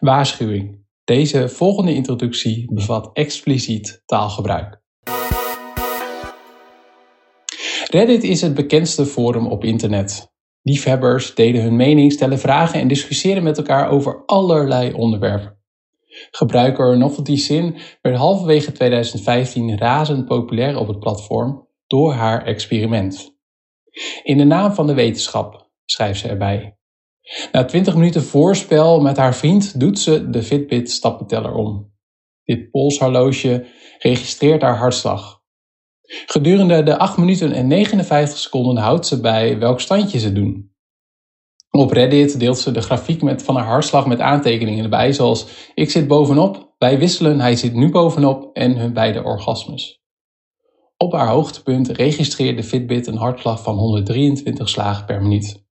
Waarschuwing. Deze volgende introductie bevat expliciet taalgebruik. Reddit is het bekendste forum op internet. Liefhebbers delen hun mening, stellen vragen en discussiëren met elkaar over allerlei onderwerpen. Gebruiker Novelty Sin werd halverwege 2015 razend populair op het platform door haar experiment. In de naam van de wetenschap, schrijft ze erbij. Na 20 minuten voorspel met haar vriend doet ze de Fitbit stappenteller om. Dit polshorloge registreert haar hartslag. Gedurende de 8 minuten en 59 seconden houdt ze bij welk standje ze doen. Op Reddit deelt ze de grafiek met, van haar hartslag met aantekeningen erbij, zoals ik zit bovenop, wij wisselen, hij zit nu bovenop en hun beide orgasmes. Op haar hoogtepunt registreert de Fitbit een hartslag van 123 slagen per minuut.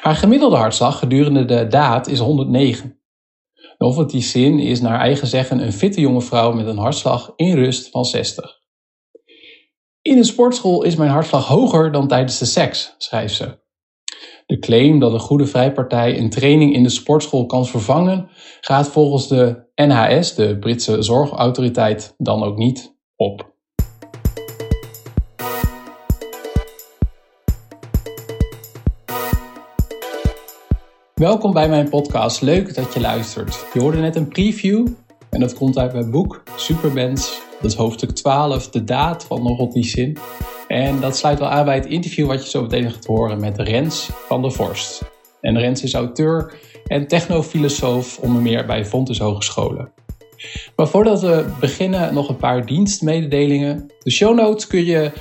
Haar gemiddelde hartslag gedurende de daad is 109. Novelty Sin is naar eigen zeggen een fitte jonge vrouw met een hartslag in rust van 60. In een sportschool is mijn hartslag hoger dan tijdens de seks, schrijft ze. De claim dat een goede vrijpartij een training in de sportschool kan vervangen, gaat volgens de NHS, de Britse zorgautoriteit, dan ook niet op. Welkom bij mijn podcast. Leuk dat je luistert. Je hoorde net een preview en dat komt uit mijn boek Superbands. Dat is hoofdstuk 12, de daad van die zin. En dat sluit wel aan bij het interview wat je zo meteen gaat horen met Rens van der Vorst. En Rens is auteur en technofilosoof onder meer bij Fontes Hogescholen. Maar voordat we beginnen nog een paar dienstmededelingen. De show notes kun je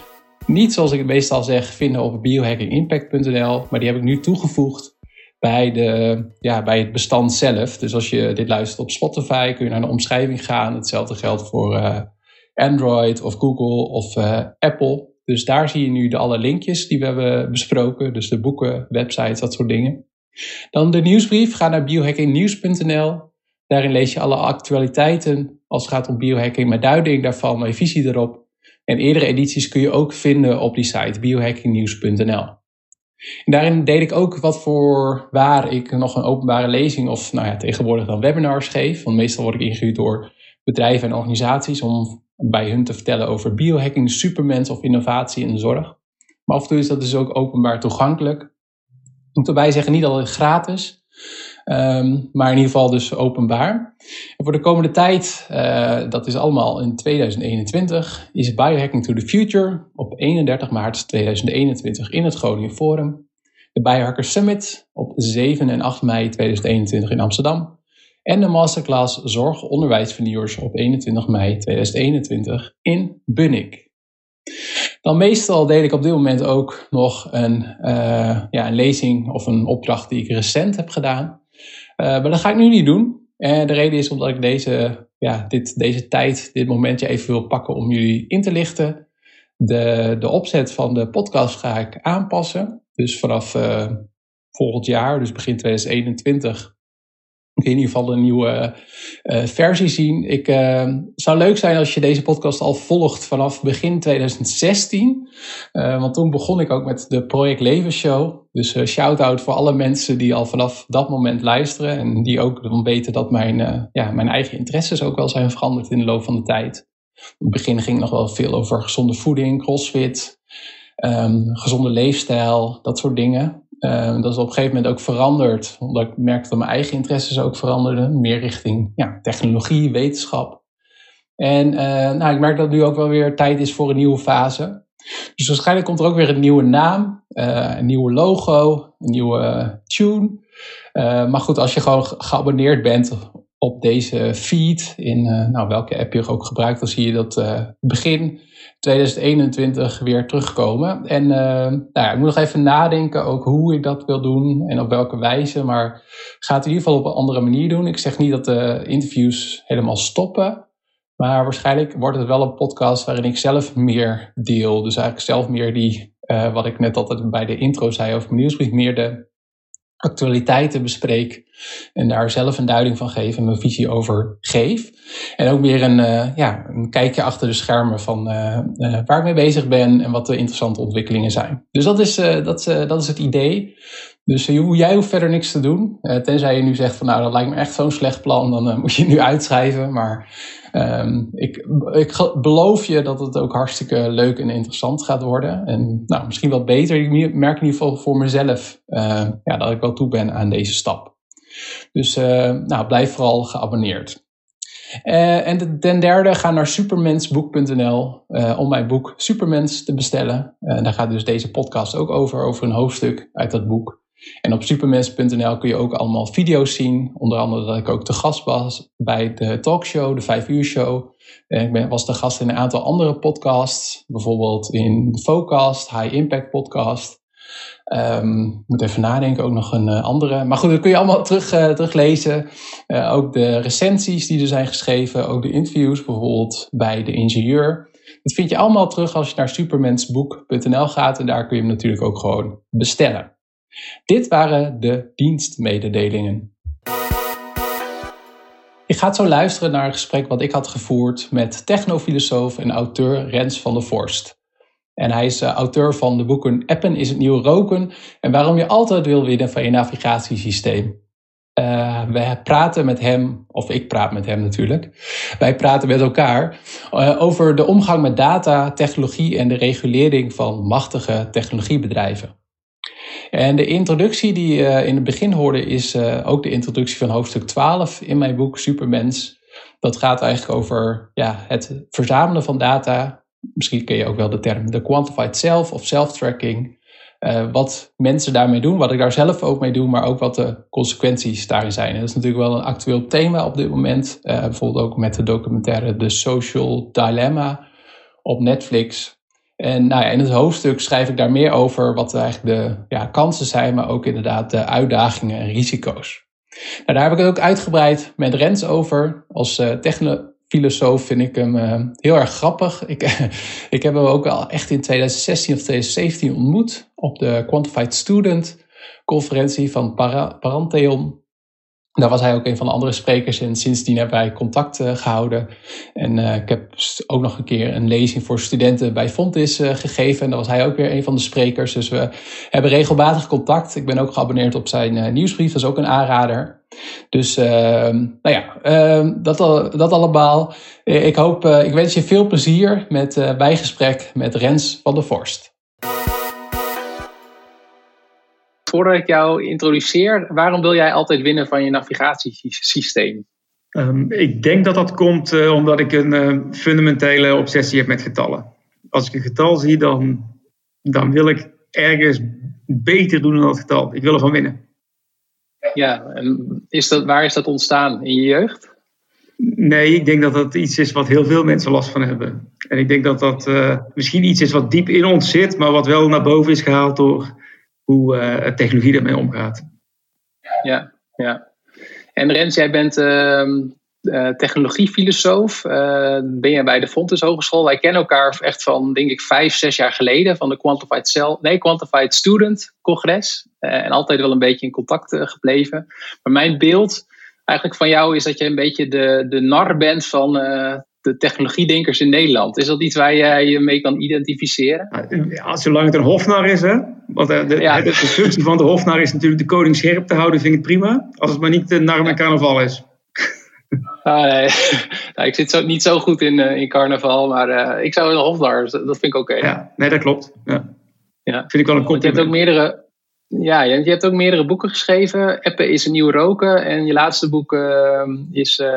niet zoals ik het meestal zeg vinden op biohackingimpact.nl, maar die heb ik nu toegevoegd bij, de, ja, bij het bestand zelf. Dus als je dit luistert op Spotify, kun je naar de omschrijving gaan. Hetzelfde geldt voor uh, Android of Google of uh, Apple. Dus daar zie je nu de alle linkjes die we hebben besproken. Dus de boeken, websites, dat soort dingen. Dan de nieuwsbrief. Ga naar biohackingnieuws.nl. Daarin lees je alle actualiteiten als het gaat om biohacking met duiding daarvan, mijn visie erop. En eerdere edities kun je ook vinden op die site biohackingnieuws.nl. Daarin deed ik ook wat voor waar ik nog een openbare lezing of nou ja, tegenwoordig dan webinars geef. Want meestal word ik ingehuurd door bedrijven en organisaties om bij hun te vertellen over biohacking, supermens of innovatie in de zorg. Maar af en toe is dat dus ook openbaar toegankelijk. Ik moet erbij zeggen, niet altijd gratis, um, maar in ieder geval dus openbaar. En voor de komende tijd, uh, dat is allemaal in 2021, is Biohacking to the Future op 31 maart 2021 in het Groningen Forum. De Biohacker Summit op 7 en 8 mei 2021 in Amsterdam. En de masterclass Zorg Onderwijsvernieuwers op 21 mei 2021 in Bunnik. Dan meestal deel ik op dit moment ook nog een, uh, ja, een lezing of een opdracht die ik recent heb gedaan. Uh, maar dat ga ik nu niet doen. En de reden is omdat ik deze, ja, dit, deze tijd, dit momentje even wil pakken om jullie in te lichten. De, de opzet van de podcast ga ik aanpassen. Dus vanaf uh, volgend jaar, dus begin 2021, in ieder geval een nieuwe uh, versie zien. Ik uh, zou leuk zijn als je deze podcast al volgt vanaf begin 2016. Uh, want toen begon ik ook met de Project Leven Show. Dus shout-out voor alle mensen die al vanaf dat moment luisteren. En die ook dan weten dat mijn, ja, mijn eigen interesses ook wel zijn veranderd in de loop van de tijd. In het begin ging nog wel veel over gezonde voeding, crossfit, um, gezonde leefstijl, dat soort dingen. Uh, dat is op een gegeven moment ook veranderd, omdat ik merkte dat mijn eigen interesses ook veranderden, meer richting ja, technologie, wetenschap. En uh, nou, ik merk dat nu ook wel weer tijd is voor een nieuwe fase. Dus waarschijnlijk komt er ook weer een nieuwe naam, uh, een nieuwe logo, een nieuwe tune. maar goed, als je gewoon geabonneerd bent op deze feed, in nou, welke app je ook gebruikt, dan zie je dat begin 2021 weer terugkomen. En uh, nou ja, ik moet nog even nadenken ook hoe ik dat wil doen en op welke wijze. Maar ga het in ieder geval op een andere manier doen. Ik zeg niet dat de interviews helemaal stoppen. Maar waarschijnlijk wordt het wel een podcast waarin ik zelf meer deel. Dus eigenlijk zelf meer die, wat ik net altijd bij de intro zei over mijn nieuwsbrief, meer de actualiteiten bespreek en daar zelf een duiding van geef en mijn visie over geef. En ook weer een, uh, ja, een kijkje achter de schermen van uh, uh, waar ik mee bezig ben en wat de interessante ontwikkelingen zijn. Dus dat is, dat, dat is het idee. Dus uh, jij hoeft verder niks te doen. Uh, tenzij je nu zegt van nou dat lijkt me echt zo'n slecht plan, dan uh, moet je nu uitschrijven. Maar um, ik, ik beloof je dat het ook hartstikke leuk en interessant gaat worden. En nou, misschien wat beter. Ik merk in ieder geval voor mezelf ja, dat ik wel toe ben aan deze stap. Dus nou, blijf vooral geabonneerd. En ten derde, ga naar supermensboek.nl om mijn boek Supermens te bestellen. Daar gaat dus deze podcast ook over, over een hoofdstuk uit dat boek. En op supermens.nl kun je ook allemaal video's zien. Onder andere dat ik ook te gast was bij de talkshow, de 5 uur show. En ik ben, was te gast in een aantal andere podcasts. Bijvoorbeeld in de Focast, High Impact podcast. Um, moet even nadenken, ook nog een uh, andere. Maar goed, dat kun je allemaal terug, uh, teruglezen. Uh, ook de recensies die er zijn geschreven, ook de interviews, bijvoorbeeld bij de ingenieur. Dat vind je allemaal terug als je naar supermensboek.nl gaat en daar kun je hem natuurlijk ook gewoon bestellen. Dit waren de dienstmededelingen. Ik ga zo luisteren naar een gesprek wat ik had gevoerd met technofilosoof en auteur Rens van der Vorst. En hij is uh, auteur van de boeken Appen is het nieuwe roken en waarom je altijd wil winnen van je navigatiesysteem. Uh, wij praten met hem, of ik praat met hem natuurlijk. Wij praten met elkaar uh, over de omgang met data, technologie en de regulering van machtige technologiebedrijven. En de introductie die je uh, in het begin hoorde is ook de introductie van hoofdstuk 12 in mijn boek Supermens. Dat gaat eigenlijk over ja, het verzamelen van data, misschien ken je ook wel de term de quantified self of self-tracking. Uh, wat mensen daarmee doen, wat ik daar zelf ook mee doe, maar ook wat de consequenties daarin zijn. En dat is natuurlijk wel een actueel thema op dit moment. Bijvoorbeeld ook met de documentaire The Social Dilemma op Netflix. En nou ja, in het hoofdstuk schrijf ik daar meer over wat eigenlijk de ja, kansen zijn, maar ook inderdaad de uitdagingen en risico's. Nou, daar heb ik het ook uitgebreid met Rens over als uh, techno filosoof vind ik hem uh, heel erg grappig. Ik, ik heb hem ook al echt in 2016 of 2017 ontmoet op de Quantified Student conferentie van Parantheon. Daar was hij ook een van de andere sprekers en sindsdien hebben wij contact uh, gehouden. En uh, ik heb ook nog een keer een lezing voor studenten bij Fontis uh, gegeven. En daar was hij ook weer een van de sprekers. Dus we hebben regelmatig contact. Ik ben ook geabonneerd op zijn nieuwsbrief, dat is ook een aanrader. Dus nou ja, dat, dat allemaal. Ik hoop, ik wens je veel plezier met bijgesprek met Rens van der Vorst. Voordat ik jou introduceer, waarom wil jij altijd winnen van je navigatiesysteem? Um, ik denk dat dat komt uh, omdat ik een uh, fundamentele obsessie heb met getallen. Als ik een getal zie, dan, dan wil ik ergens beter doen dan dat getal. Ik wil ervan winnen. Ja, en is dat, waar is dat ontstaan? In je jeugd? Nee, ik denk dat dat iets is wat heel veel mensen last van hebben. En ik denk dat dat uh, misschien iets is wat diep in ons zit, maar wat wel naar boven is gehaald door hoe uh, technologie ermee omgaat. Ja, ja. En Rens, jij bent uh, uh, technologiefilosoof. ben je bij de Fontes Hogeschool? Wij kennen elkaar echt van, denk ik, vijf, zes jaar geleden van de Quantified, Cell, nee, Quantified Student Congres. en altijd wel een beetje in contact gebleven. Maar mijn beeld eigenlijk van jou is dat je een beetje de, de nar bent van de technologiedenkers in Nederland. Is dat iets waar jij je mee kan identificeren? Ja, zolang het een hofnar is, hè. Want eh, de, de, de, functie van de hofnar is natuurlijk de koning scherp te houden, vind ik prima. Als het maar niet de nar met carnaval is. Ah, nee. nou, ik zit zo, niet zo goed in, uh, in carnaval, maar uh, ik zou een hofnar, dat vind ik oké. Okay. Ja, nee, dat klopt. Ja. Ja. Vind ik wel een compliment. Je hebt ook meerdere, ja, je hebt ook meerdere boeken geschreven. Appen is een nieuw roken. En je laatste boek uh, is uh,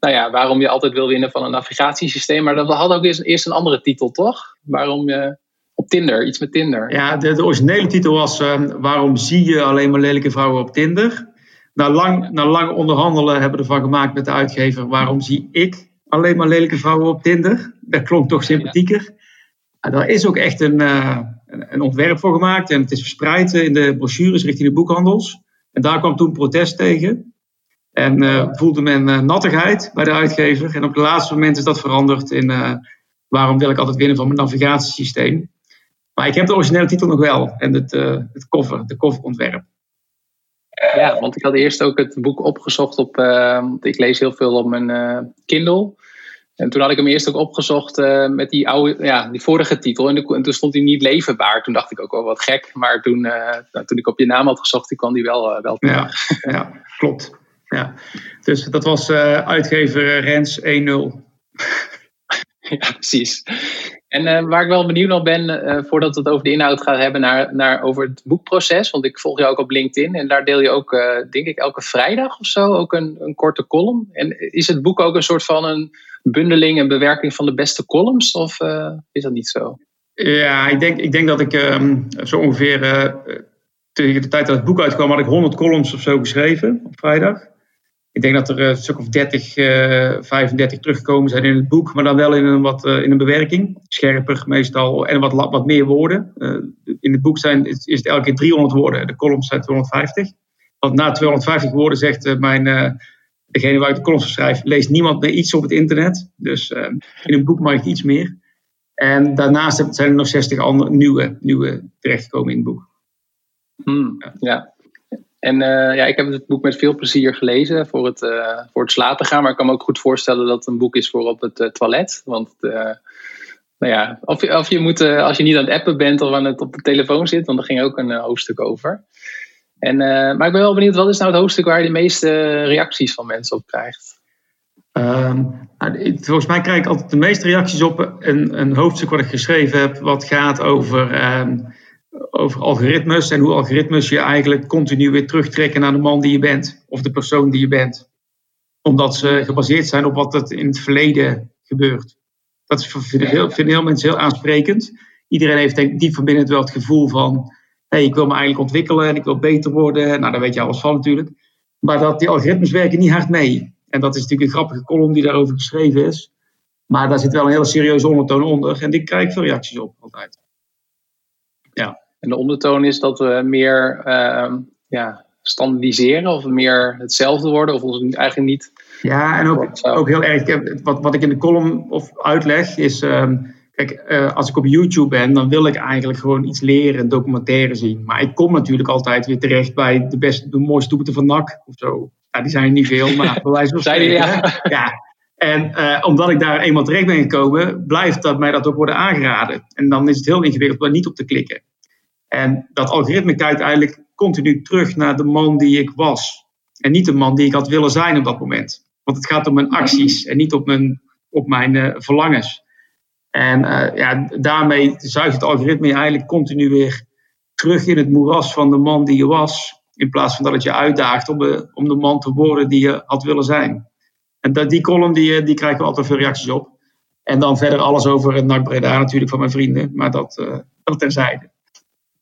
nou ja, waarom je altijd wil winnen van een navigatiesysteem. Maar dat had ook eerst, eerst een andere titel, toch? Waarom je op Tinder, iets met Tinder. Ja, de, de originele titel was uh, waarom zie je alleen maar lelijke vrouwen op Tinder? Na lang, na lang onderhandelen hebben we ervan gemaakt met de uitgever. Waarom zie ik alleen maar lelijke vrouwen op Tinder? Dat klonk toch sympathieker. Ja. daar is ook echt een eh, een ontwerp voor gemaakt en het is verspreid in de brochures richting de boekhandels. En daar kwam toen protest tegen. En uh, voelde men uh, nattigheid bij de uitgever. En op het laatste moment is dat veranderd in waarom wil ik altijd winnen van mijn navigatiesysteem. Maar ik heb de originele titel nog wel en het, het de coverontwerp. Ja, want ik had eerst ook het boek opgezocht op. ik lees heel veel op mijn Kindle. En toen had ik hem eerst ook opgezocht uh, met die, oude, ja, die vorige titel. En, de, en, toen stond hij niet leverbaar. Toen dacht ik ook wel wat gek. Maar toen, uh, toen ik op je naam had gezocht, die kwam die wel, uh, wel ja, ja, klopt. Ja. Dus dat was uitgever Rens 1-0. ja, precies. En waar ik wel benieuwd naar ben, voordat we het over de inhoud gaan hebben, naar, naar over het boekproces. Want ik volg jou ook op LinkedIn en daar deel je ook, denk ik, elke vrijdag of zo ook een, een korte column. En is het boek ook een soort van een bundeling en bewerking van de beste columns? Of is dat niet zo? Ja, ik denk, ik denk dat ik um, zo ongeveer tegen de tijd dat het boek uitkwam, had ik 100 columns of zo geschreven op vrijdag. Ik denk dat er een stuk of 30, 35 teruggekomen zijn in het boek, maar dan wel in een, wat, in een bewerking. Scherper meestal en wat, wat meer woorden. in het boek zijn, is, is het elke keer 300 woorden, de columns zijn 250. Want na 250 woorden zegt mijn degene waar ik de columns schrijf, leest niemand meer iets op het internet. Dus uh, in een boek mag ik iets meer. En daarnaast zijn er nog 60 andere nieuwe, nieuwe terechtgekomen in het boek. Hmm, ja. ja. En uh, ja, ik heb het boek met veel plezier gelezen voor het, uh, voor het slapen gaan. Maar ik kan me ook goed voorstellen dat het een boek is voor op het toilet. Want nou ja, of je, of je moet, als je niet aan het appen bent of aan het op de telefoon zit, want daar ging ook een hoofdstuk over. En, maar ik ben wel benieuwd, wat is nou het hoofdstuk waar je de meeste reacties van mensen op krijgt? Um, volgens mij krijg ik altijd de meeste reacties op een, een hoofdstuk wat ik geschreven heb, wat gaat over, um, over algoritmes en hoe algoritmes je eigenlijk continu weer terugtrekken naar de man die je bent of de persoon die je bent. Omdat ze gebaseerd zijn op wat er in het verleden gebeurt. Dat vinden heel, vinden heel mensen heel aansprekend. Iedereen heeft denk ik diep van binnen wel het gevoel van hey, ik wil me eigenlijk ontwikkelen en ik wil beter worden. Nou, daar weet je alles van natuurlijk. Maar dat die algoritmes werken niet hard mee. En dat is natuurlijk een grappige column die daarover geschreven is. Maar daar zit wel een hele serieuze ondertoon onder. En die krijg ik veel reacties op altijd. En de ondertoon is dat we meer uh, ja, standaardiseren of meer hetzelfde worden, of ons eigenlijk niet. Ja, en ook, ook heel erg. Wat, wat ik in de column of uitleg is. Uh, Kijk, uh, als ik op YouTube ben, dan wil ik eigenlijk gewoon iets leren, documentaire zien. Maar ik kom natuurlijk altijd weer terecht bij de, beste, de mooiste doelpunten van NAC of zo. Ja, die zijn er niet veel, maar bij wijze van spreken. ja. ja. En uh, omdat ik daar eenmaal terecht ben gekomen, blijft dat mij dat ook worden aangeraden. En dan is het heel ingewikkeld om daar niet op te klikken. En dat algoritme kijkt eigenlijk continu terug naar de man die ik was. En niet de man die ik had willen zijn op dat moment. Want het gaat om mijn acties en niet op mijn, op mijn uh, verlangens. En uh, ja, daarmee zuigt het algoritme eigenlijk continu weer terug in het moeras van de man die je was. In plaats van dat het je uitdaagt om de, om de man te worden die je had willen zijn. En dat, die column die, eh, die krijgen we altijd veel reacties op. En dan verder alles over het NAC natuurlijk van mijn vrienden. Maar dat, uh, dat terzijde.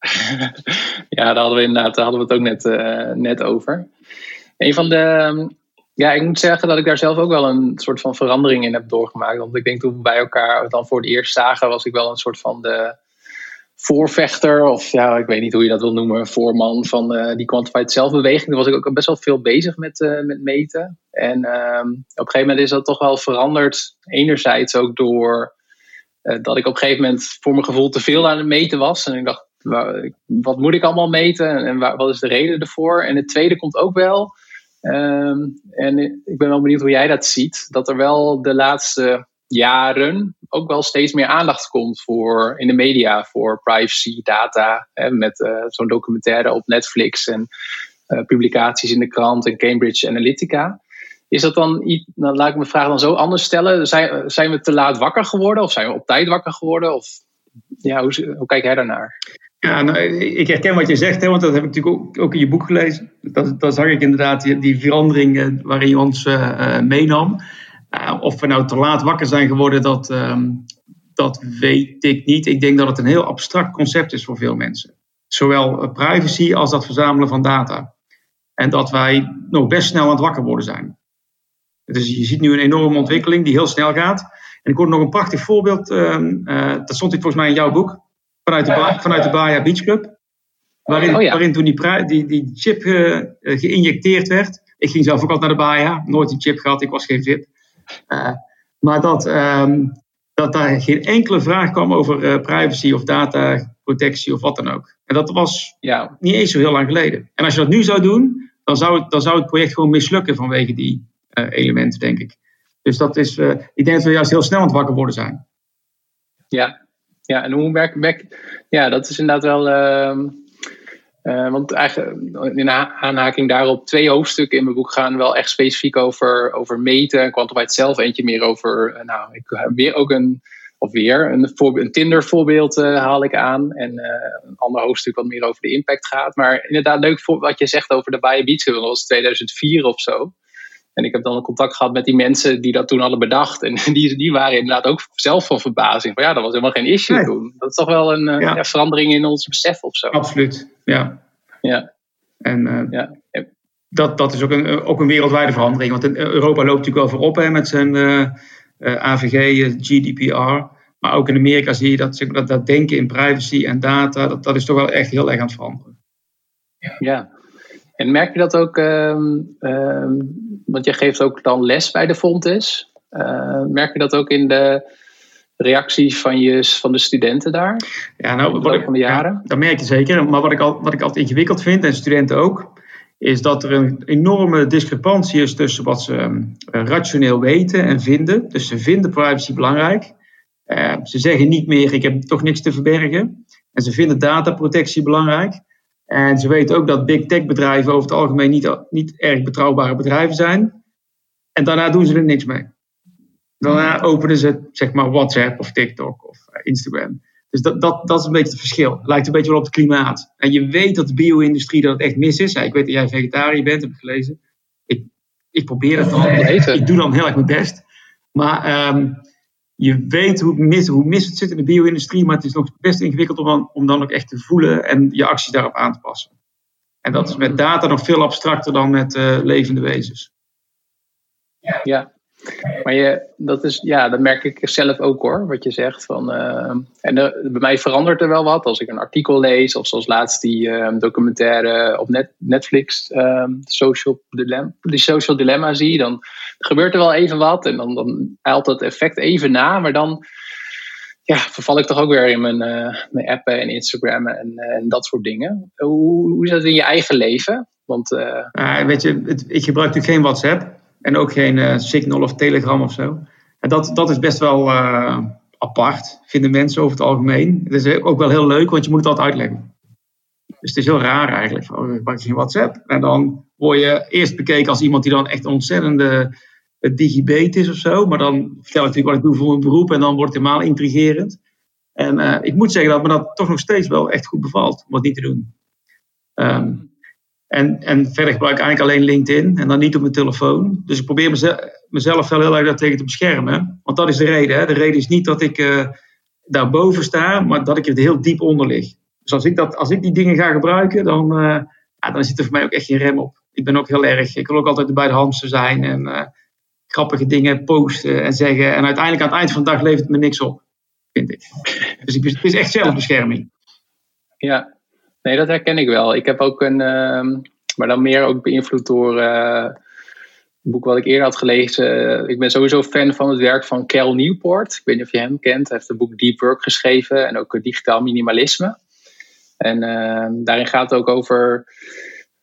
Ja, daar hadden we inderdaad hadden we het ook net, uh, net over. Een van de ja, ik moet zeggen dat ik daar zelf ook wel een soort van verandering in heb doorgemaakt. Want ik denk toen we bij elkaar dan voor het eerst zagen, was ik wel een soort van de voorvechter, of ja, ik weet niet hoe je dat wil noemen, voorman van uh, die quantified zelfbeweging. Daar was ik ook best wel veel bezig met, uh, met meten. En um, op een gegeven moment is dat toch wel veranderd. Enerzijds ook door dat ik op een gegeven moment voor mijn gevoel te veel aan het meten was. En ik dacht, wat moet ik allemaal meten en wat is de reden ervoor? En het tweede komt ook wel Um, en ik ben wel benieuwd hoe jij dat ziet. Dat er wel de laatste jaren ook wel steeds meer aandacht komt voor in de media voor privacy, data. Hè, met uh, zo'n documentaire op Netflix en uh, publicaties in de krant en Cambridge Analytica. Is dat dan iets, nou, laat ik mijn vraag dan zo anders stellen. Zijn, zijn we te laat wakker geworden of zijn we op tijd wakker geworden? Of ja, hoe, hoe kijk jij daarnaar? Ja, nou, ik herken wat je zegt, hè, want dat heb ik natuurlijk ook, in je boek gelezen. Dat, dat zag ik inderdaad, die, die verandering uh, waarin je ons uh, meenam. Uh, of we nou te laat wakker zijn geworden, dat, um, dat weet ik niet. Ik denk dat het een heel abstract concept is voor veel mensen. Zowel privacy als dat verzamelen van data. En dat wij nog best snel aan het wakker worden zijn. Dus je ziet nu een enorme ontwikkeling die heel snel gaat. En ik hoorde nog een prachtig voorbeeld, ehm, dat stond ik volgens mij in jouw boek vanuit de, vanuit de Baja Beach Club. Waarin, oh waarin toen die, die, die chip uh, geïnjecteerd werd. Ik ging zelf ook altijd naar de Baja. Nooit een chip gehad, ik was geen VIP. Uh, maar dat, um, dat daar geen enkele vraag kwam over uh, privacy of dataprotectie of wat dan ook. En dat was ja. niet eens zo heel lang geleden. En als je dat nu zou doen, dan zou het, dan zou het project gewoon mislukken vanwege die elementen, denk ik. Dus dat is, ik denk dat we juist heel snel aan het wakker worden zijn. Ja, ja en hoe werkt werk, ja, dat is inderdaad wel. Uh, want eigenlijk in aanhaking daarop, twee hoofdstukken in mijn boek gaan wel echt specifiek over, over meten. Quantified zelf, eentje meer over, uh, nou, ik heb weer ook een, of weer, een, een Tinder voorbeeld uh, haal ik aan. En een ander hoofdstuk wat meer over de impact gaat. Maar inderdaad, leuk voor wat je zegt over de Bayer Beach, dat was 2004 of zo. En ik heb dan contact gehad met die mensen die dat toen hadden bedacht. En die, die waren inderdaad ook zelf van verbazing. Van ja, dat was helemaal geen issue toen. Dat is toch wel een uh, ja. verandering in ons besef of zo. Absoluut, ja. Ja. En uh, ja. Dat, dat is ook een, ook een wereldwijde verandering. Want Europa loopt natuurlijk wel voorop hè, met zijn uh, AVG, GDPR. Maar ook in Amerika zie je dat, dat, dat denken in privacy en data, dat, dat is toch wel echt heel erg aan het veranderen. Ja, en merk je dat ook, uh, uh, want je geeft ook dan les bij de Fontes. Uh, merk je dat ook in de reacties van, je, van de studenten daar? Ja, nou, wat ik, van de jaren? Ja, dat merk je zeker. Maar wat ik, al, wat ik altijd ingewikkeld vind, en studenten ook, is dat er een enorme discrepantie is tussen wat ze ehm, rationeel weten en vinden. Dus ze vinden privacy belangrijk. Uh, ze zeggen niet meer, ik heb toch niks te verbergen. En ze vinden dataprotectie belangrijk. En ze weten ook dat big tech bedrijven over het algemeen niet, niet erg betrouwbare bedrijven zijn. En daarna doen ze er niks mee. Daarna openen ze zeg maar WhatsApp of TikTok of eh, Instagram. Dus dat, dat, dat is een beetje het verschil. Lijkt een beetje wel op het klimaat. En je weet dat de bio-industrie dat het echt mis is. ik weet dat jij vegetariër bent, heb ik gelezen. Ik, ik probeer het dan. Ik doe dan heel erg mijn best. Maar um, je weet hoe mis, hoe mis het zit in de bio-industrie, maar het is nog best ingewikkeld om dan, om dan ook echt te voelen en je acties daarop aan te passen. En dat is met data nog veel abstracter dan met uh, levende wezens. Ja, maar je, dat, is, ja, dat merk ik zelf ook hoor, wat je zegt. Van, uh, en bij mij verandert er wel wat als ik een artikel lees, of zoals laatst die documentaire op net, Netflix, ehm, social dilemma, die Social Dilemma zie, dan gebeurt er wel even wat en dan, dan dat effect even na, maar dan ja, verval ik toch ook weer in mijn, uh, mijn appen en Instagram en, en dat soort dingen. Hoe, hoe is dat in je eigen leven? Want, weet je, het, ik gebruik natuurlijk geen WhatsApp. En ook geen Signal of Telegram of zo. En dat, dat is best wel apart, vinden mensen over het algemeen. Het is ook wel heel leuk, want je moet het altijd uitleggen. Dus het is heel raar eigenlijk. Van, oh, pak je WhatsApp en dan word je eerst bekeken als iemand die dan echt ontzettende uh, digibet is of zo. Maar dan vertel ik natuurlijk wat ik doe voor mijn beroep en dan wordt het helemaal intrigerend. En uh, ik moet zeggen dat me dat toch nog steeds wel echt goed bevalt om het niet te doen. Um, en, en verder gebruik ik eigenlijk alleen LinkedIn en dan niet op mijn telefoon. Dus ik probeer mezelf, wel heel erg daartegen te beschermen. Want dat is de reden. Hè. De reden is niet dat ik uh, daarboven sta, maar dat ik er heel diep onder lig. Dus als ik, dat, als ik die dingen ga gebruiken, dan, uh, ja, dan zit er voor mij ook echt geen rem op. Ik ben ook heel erg, ik wil ook altijd bij de handse zijn en grappige dingen posten en zeggen. En uiteindelijk aan het eind van de dag levert het me niks op, vind ik. Dus het is echt zelfbescherming. Ja, Nee, dat herken ik wel. Ik heb ook een, uh, maar dan meer ook beïnvloed door uh, boek wat ik eerder had gelezen. Ik ben sowieso fan van het werk van Cal Newport. Ik weet niet of je hem kent. Hij heeft het boek Deep Work geschreven en ook Digitaal Minimalisme. En uh, daarin gaat het ook over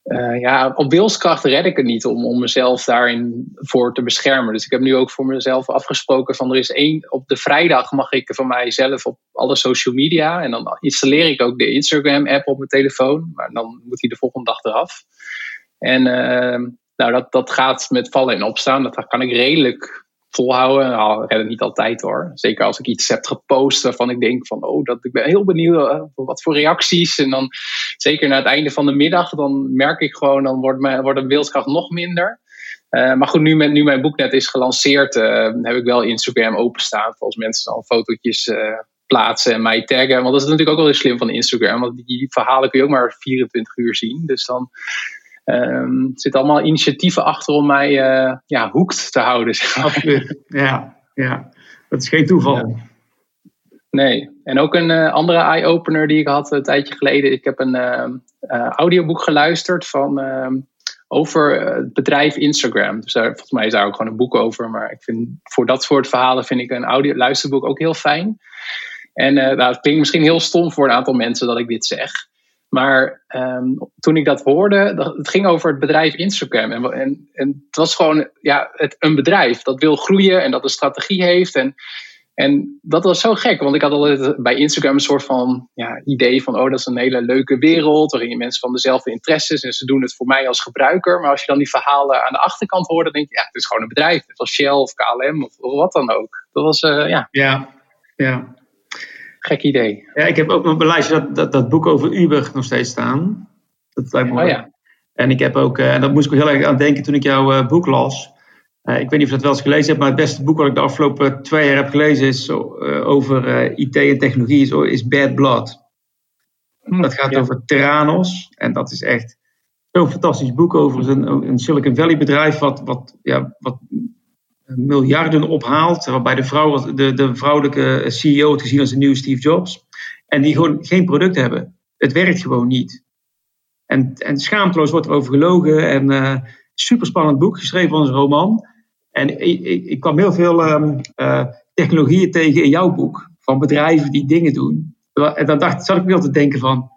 uh, ja, op wilskracht red ik het niet om, om mezelf daarin voor te beschermen. Dus ik heb nu ook voor mezelf afgesproken van er is één, op de vrijdag mag ik van mijzelf op alle social media. En dan installeer ik ook de Instagram app op mijn telefoon. Maar dan moet hij de volgende dag eraf. En uh, nou, dat, dat gaat met vallen en opstaan. Dat kan ik redelijk volhouden. Nou, ik het niet altijd hoor. Zeker als ik iets heb gepost waarvan ik denk van, oh, dat, ik ben heel benieuwd uh, wat voor reacties. En dan, zeker na het einde van de middag, dan merk ik gewoon, dan wordt, mijn, wordt de wilskracht nog minder. Uh, maar goed, nu, met, nu mijn boek net is gelanceerd, uh, heb ik wel Instagram openstaan. Als mensen dan fotootjes plaatsen en mij taggen. Want dat is natuurlijk ook wel eens slim van Instagram. Want die verhalen kun je ook maar 24 uur zien. Dus dan Um, er zitten allemaal initiatieven achter om mij uh, ja, hoekt te houden. Absoluut. Ja, ja, dat is geen toeval. Nee, en ook een uh, andere eye-opener die ik had een tijdje geleden. Ik heb een uh, audioboek geluisterd van, over het bedrijf Instagram. Dus daar, volgens mij is daar ook gewoon een boek over. Maar ik vind, voor dat soort verhalen vind ik een audio luisterboek ook heel fijn. En nou, het klinkt misschien heel stom voor een aantal mensen dat ik dit zeg. Maar ehm, toen ik dat hoorde, dat, het ging over het bedrijf Instagram. En, en, en het was gewoon ja, het, een bedrijf dat wil groeien en dat een strategie heeft. En, en dat was zo gek, want ik had altijd bij Instagram een soort van ja, idee van: oh, dat is een hele leuke wereld. Waarin je mensen van dezelfde interesses en ze doen het voor mij als gebruiker. Maar als je dan die verhalen aan de achterkant hoorde, denk je: ja, het is gewoon een bedrijf. Net als Shell of KLM of, wat dan ook. Dat was, uh, ja. Ja, ja. Gek idee. Ja, ik heb ook mijn dat, dat, dat boek over Uber nog steeds staan. Dat lijkt me oh, ja. En ik heb ook, uh, en dat moest ik heel erg aan denken toen ik jouw uh, boek las. Uh, ik weet niet of je dat wel eens gelezen hebt, maar het beste boek wat ik de afgelopen twee jaar heb gelezen is over IT en technologie, is, is Bad Blood. Hm, dat gaat over Terranos. En dat is echt zo'n fantastisch boek over een, een Silicon Valley bedrijf wat, wat, ja, wat miljarden ophaalt. Waarbij de, vrouw, de, de vrouwelijke CEO wordt gezien als de nieuwe Steve Jobs. En die gewoon geen product hebben. Het werkt gewoon niet. En, en schaamteloos wordt er over gelogen. En uh, super spannend boek, geschreven als een roman. En ik, ik, ik kwam heel veel um, uh, technologieën tegen in jouw boek. Van bedrijven die dingen doen. En dan dacht, zat ik weer te denken van,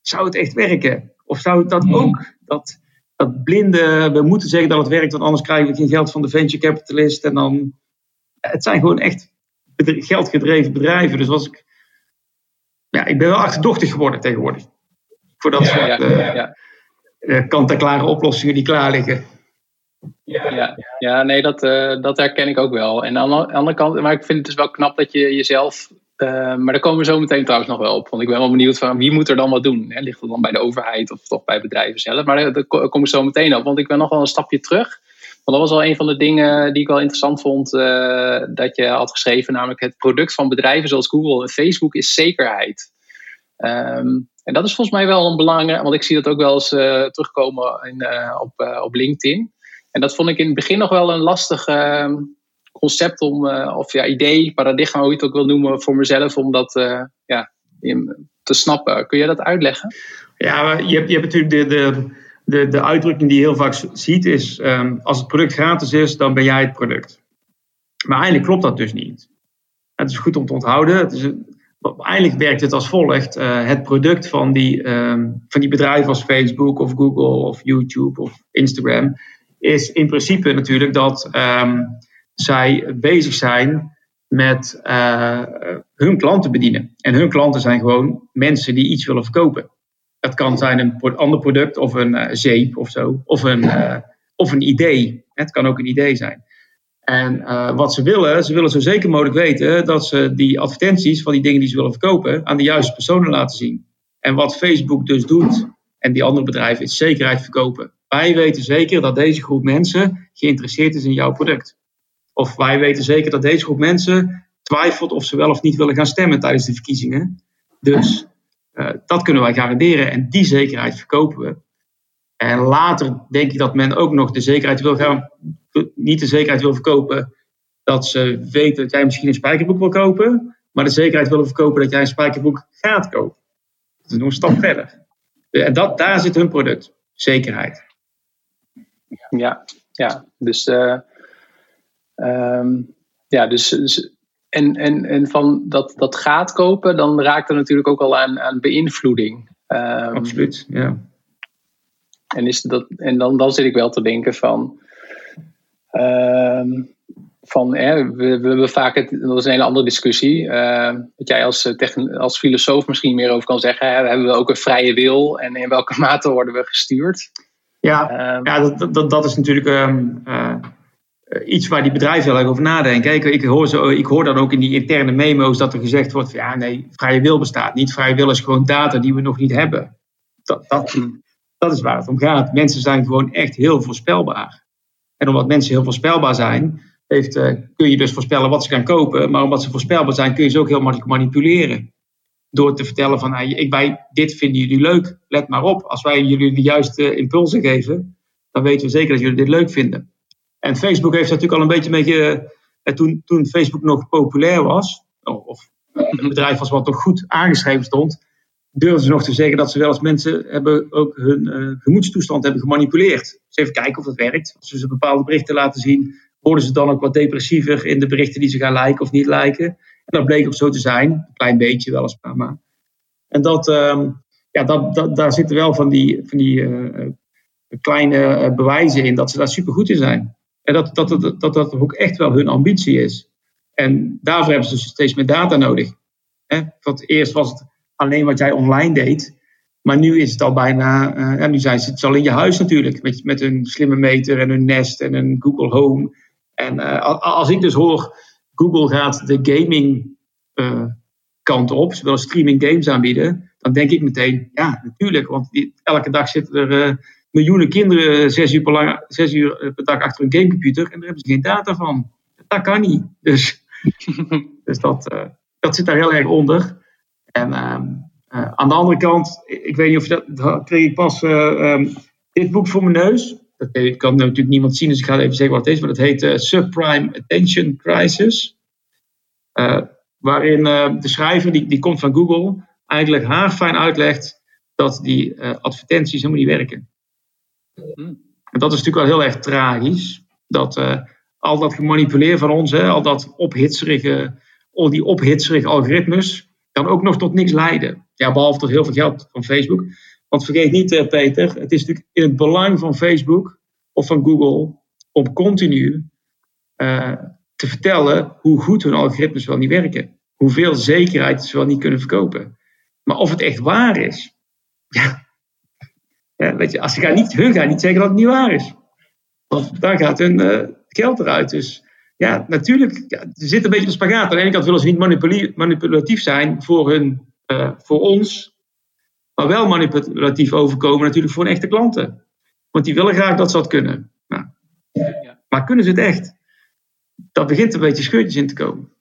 zou het echt werken? Of zou dat ook, dat, dat blinde, we moeten zeggen dat het werkt, want anders krijgen we geen geld van de venture capitalist. En dan, het zijn gewoon echt geldgedreven bedrijven. Dus was ik, ja, ik ben wel achterdochtig geworden tegenwoordig. Voor dat soort ja, ja, uh, kant-en-klare oplossingen die klaar liggen. Ja, ja, ja nee, dat, uh, dat herken ik ook wel. En aan de andere kant, maar ik vind het dus wel knap dat je jezelf maar daar komen we zo meteen trouwens nog wel op. Want ik ben wel benieuwd van wie moet er dan wat doen. Ligt het dan bij de overheid of toch bij bedrijven zelf? Maar daar, kom ik zo meteen op. Want ik ben nog wel een stapje terug. Want dat was wel een van de dingen die ik wel interessant vond uh, dat je had geschreven. Namelijk het product van bedrijven zoals Google en Facebook is zekerheid. Um, en dat is volgens mij wel een belangrijk, want ik zie dat ook wel eens uh, terugkomen in, op, op LinkedIn. En dat vond ik in het begin nog wel een lastig, ehm, concept om, uh, of ja, idee, paradigma, hoe je het ook wil noemen, voor mezelf, om dat uh, ja, te snappen. Kun je dat uitleggen? Ja, je hebt, je hebt natuurlijk de, de, de, uitdrukking die je heel vaak ziet, is um, als het product gratis is, dan ben jij het product. Maar eigenlijk klopt dat dus niet. Het is goed om te onthouden. Het is, eigenlijk werkt het als volgt. Uh, het product van die, um, van die bedrijven als Facebook of Google of YouTube of Instagram is in principe natuurlijk dat um, zij bezig zijn met uh, hun klanten bedienen. En hun klanten zijn gewoon mensen die iets willen verkopen. Het kan zijn een ander product of een uh, zeep of zo, of een, uh, of een idee. Het kan ook een idee zijn. En wat ze willen, ze willen zo zeker mogelijk weten dat ze die advertenties van die dingen die ze willen verkopen aan de juiste personen laten zien. En wat Facebook dus doet en die andere bedrijven is zekerheid verkopen. Wij weten zeker dat deze groep mensen geïnteresseerd is in jouw product. Of wij weten zeker dat deze groep mensen twijfelt of ze wel of niet willen gaan stemmen tijdens de verkiezingen. Dus uh, dat kunnen wij garanderen en die zekerheid verkopen we. En later denk ik dat men ook nog de zekerheid wil gaan, niet de zekerheid wil verkopen dat ze weten dat jij misschien een spijkerbroek wil kopen, maar de zekerheid willen verkopen dat jij een spijkerbroek gaat kopen. Dat is nog een stap verder. En dat, daar zit hun product, zekerheid. Ja, ja. dus uh, Um, ja, dus, dus, en, en, en van dat, dat gaat kopen, dan raakt er natuurlijk ook al aan, aan beïnvloeding. Um, Absoluut, ja. En, is dat, en dan, dan zit ik wel te denken van. Um, van hè, we, we hebben vaak, het, dat is een hele andere discussie. Uh, wat jij als, als filosoof misschien meer over kan zeggen. Hè, hebben we ook een vrije wil en in welke mate worden we gestuurd? Ja, um, ja dat, dat, dat is natuurlijk. Uh, eh, iets waar die bedrijven heel erg over nadenken. Ik, ik, hoor zo, ik hoor dan ook in die interne memo's dat er gezegd wordt: van, ja, nee, vrije wil bestaat niet. Vrije wil is gewoon data die we nog niet hebben. Dat, dat, dat is waar het om gaat. Mensen zijn gewoon echt heel voorspelbaar. En omdat mensen heel voorspelbaar zijn, heeft, uh, kun je dus voorspellen wat ze gaan kopen. Maar omdat ze voorspelbaar zijn, kun je ze ook heel makkelijk manipuleren. Door te vertellen van, hey, ik, wij, dit vinden jullie leuk, let maar op. Als wij jullie de juiste impulsen geven, dan weten we zeker dat jullie dit leuk vinden. En Facebook heeft natuurlijk al een beetje mee. Ge, eh, toen, toen Facebook nog populair was, of een bedrijf was wat nog goed aangeschreven stond, durfden ze nog te zeggen dat ze wel eens mensen hebben ook hun uh, gemoedstoestand hebben gemanipuleerd. Dus even kijken of dat werkt. Als ze bepaalde berichten laten zien, worden ze dan ook wat depressiever in de berichten die ze gaan liken of niet liken. En dat bleek ook zo te zijn. Een klein beetje wel eens, maar. En dat, um, ja, dat, dat, daar zitten wel van die, van die uh, kleine bewijzen in dat ze daar super goed in zijn. En dat dat, dat, dat dat ook echt wel hun ambitie is. En daarvoor hebben ze dus steeds meer data nodig. Want eerst was het alleen wat jij online deed. Maar nu is het al bijna, uh, ja, nu zijn ze het al in je huis natuurlijk. Met, met een slimme meter en een Nest en een Google Home. En uh, als ik dus hoor, Google gaat de gaming uh, kant op, zowel streaming games aanbieden. Dan denk ik meteen, ja natuurlijk. Want die, elke dag zitten er miljoenen kinderen zes uur, per, uur per dag achter een gamecomputer. En daar hebben ze geen data van. Dat kan niet. Dus, dus dat, dat zit daar heel erg onder. En ehm, uh, aan de andere kant, ik weet niet of je dat, kreeg ik pas um, dit boek voor mijn neus. Dat kan natuurlijk niemand zien, dus ik ga even zeggen wat het is. Maar dat heet Subprime Attention Crisis. waarin de schrijver, die, die komt van Google, eigenlijk haarfijn uitlegt dat die advertenties helemaal niet werken. Hmm. En dat is natuurlijk wel heel erg tragisch. Dat al dat gemanipuleer van ons, hè, al dat ophitserige, al die ophitserige algoritmes, kan ook nog tot niks leiden. Ja, behalve tot heel veel geld van Facebook. Want vergeet niet, uh, Peter, het is natuurlijk in het belang van Facebook of van Google om continu uh, te vertellen hoe goed hun algoritmes wel niet werken. Hoeveel zekerheid ze wel niet kunnen verkopen. Maar of het echt waar is, ja, ja weet je, als ze gaan niet, hun gaan niet zeggen dat het niet waar is. Want dan gaat hun uh, geld eruit. Dus ja, natuurlijk, ja, er zit een beetje een spagaat. Aan de ene kant willen ze niet manipulatief zijn voor, hun, uh, voor ons, maar wel manipulatief overkomen natuurlijk voor hun echte klanten. Want die willen graag dat ze dat kunnen. Nou, ja. Maar kunnen ze het echt? Dat begint een beetje scheurtjes in te komen.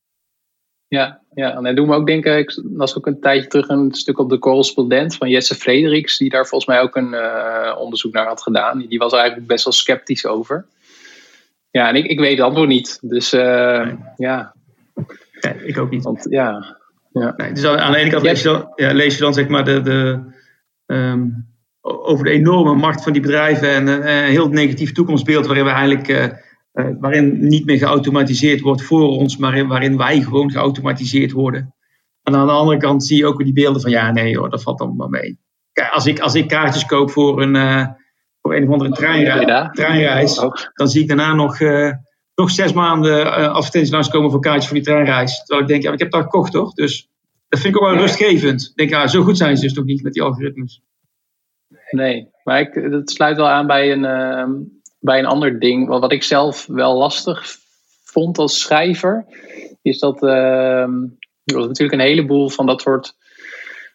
Ja, ja, en dat doen we ook denken, ik las ook een tijdje terug een stuk op de correspondent van Jesse Frederiks, die daar volgens mij ook een uh, onderzoek naar had gedaan. Die was eigenlijk best wel sceptisch over. Ja, en ik, ik weet het antwoord niet. Dus uh, ja. Nee, ik ook niet. Want, ja. ja. Nee, dus aan de ene kant lees je dan, ja, lees je dan zeg maar de, de, um, over de enorme macht van die bedrijven en een uh, heel negatief toekomstbeeld waarin we eigenlijk uh, waarin niet meer geautomatiseerd wordt voor ons, maar waarin wij gewoon geautomatiseerd worden. En aan de andere kant zie je ook die beelden van ja, nee hoor, dat valt allemaal mee. Kijk, als ik, als ik kaartjes koop voor een voor een of andere treinreis, treinreis dan zie ik daarna nog, uh, nog zes maanden advertenties langskomen voor kaartjes voor die treinreis. Terwijl ik denk, ja, ik heb dat gekocht toch? Dus dat vind ik ook wel rustgevend. Ik denk, ja, zo goed zijn ze dus toch niet met die algoritmes. Nee, maar ik, dat sluit wel aan bij een, uh, bij een ander ding. Wat, wat ik zelf wel lastig vond als schrijver, is dat ehm, er was natuurlijk een heleboel van dat soort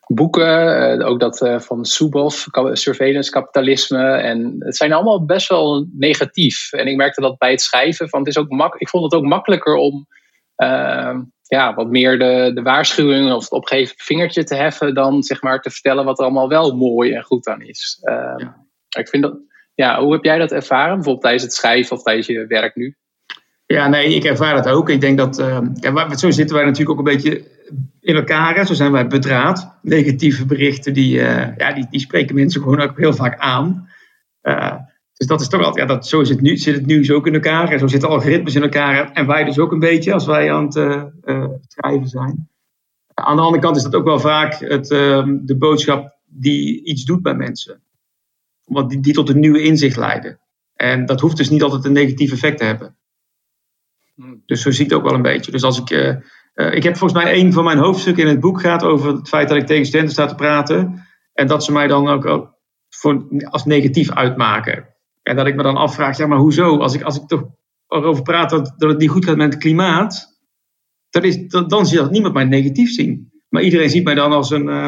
boeken. Uh, ook dat uh, van Subov, surveillance kapitalisme. En het zijn allemaal best wel negatief. En ik merkte dat bij het schrijven. Van, het is ook mak ik vond het ook makkelijker om uh, ja, wat meer de, de waarschuwing of het opgeven vingertje te heffen. Dan zeg maar te vertellen wat er allemaal wel mooi en goed aan is. Ehm, ja. Ik vind dat, ja, hoe heb jij dat ervaren? Bijvoorbeeld tijdens het schrijven of tijdens je werk nu? Ja, nee, ik ervaar dat ook. Ik denk dat, uh, ja, zo zitten wij natuurlijk ook een beetje in elkaar. Zo zijn wij bedraad. Negatieve berichten, die, uh, ja, die, die spreken mensen gewoon ook heel vaak aan. Uh, dus dat is toch altijd, ja, dat, zo het nu, zit het zo ook in elkaar. En zo zitten algoritmes in elkaar. En wij dus ook een beetje, als wij aan het schrijven zijn. Aan de andere kant is dat ook wel vaak het, ehm, de boodschap die iets doet bij mensen. Want die, die tot een nieuwe inzicht leiden. En dat hoeft dus niet altijd een negatief effect te hebben. Dus zo zie ik het ook wel een beetje. Dus als ik. Uh, uh, ik heb volgens mij een van mijn hoofdstukken in het boek gaat over het feit dat ik tegen studenten sta te praten. En dat ze mij dan ook voor, als negatief uitmaken. En dat ik me dan afvraag, ja, maar hoezo? Als ik, als ik toch erover praat dat, dat het niet goed gaat met het klimaat, dan, is, dat, dan zie dat niemand mij negatief zien. Maar iedereen ziet mij dan als een, uh,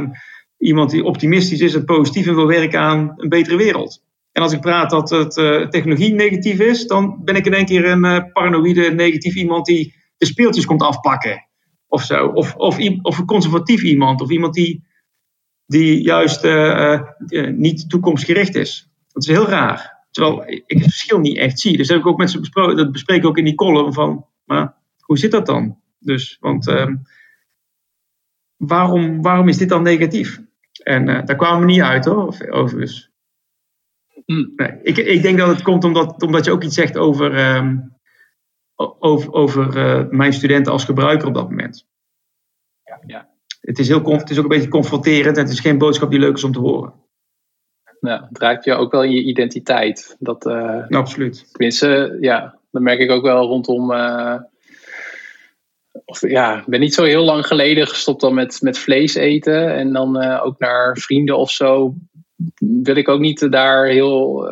iemand die optimistisch is en positief en wil werken aan een betere wereld. En als ik praat dat het, uh, technologie negatief is, dan ben ik in één keer een uh, paranoïde, negatief iemand die de speeltjes komt afpakken. Of zo. Of, of, of een conservatief iemand. Of iemand die, die juist uh, niet toekomstgericht is. Dat is heel raar. Terwijl ik het verschil niet echt zie. Dus dat heb ik ook met ze besproken. Dat bespreek ik ook in die column van, maar hoe zit dat dan? Dus, want ehm, waarom, waarom is dit dan negatief? En daar kwamen we niet uit hoor, overigens. Hmm. Nee, ik, ik denk dat het komt omdat, omdat je ook iets zegt over, um, over, over uh, mijn studenten als gebruiker op dat moment. Ja, ja. het, is heel, het is ook een beetje confronterend en het is geen boodschap die leuk is om te horen. Ja, het raakt je ook wel in je identiteit. Dat, uh, Absoluut. Tenminste, ja, dat merk ik ook wel rondom. Of, ja, ben niet zo heel lang geleden gestopt dan met, met vlees eten. En dan uh, ook naar vrienden of zo. Wil ik ook niet daar heel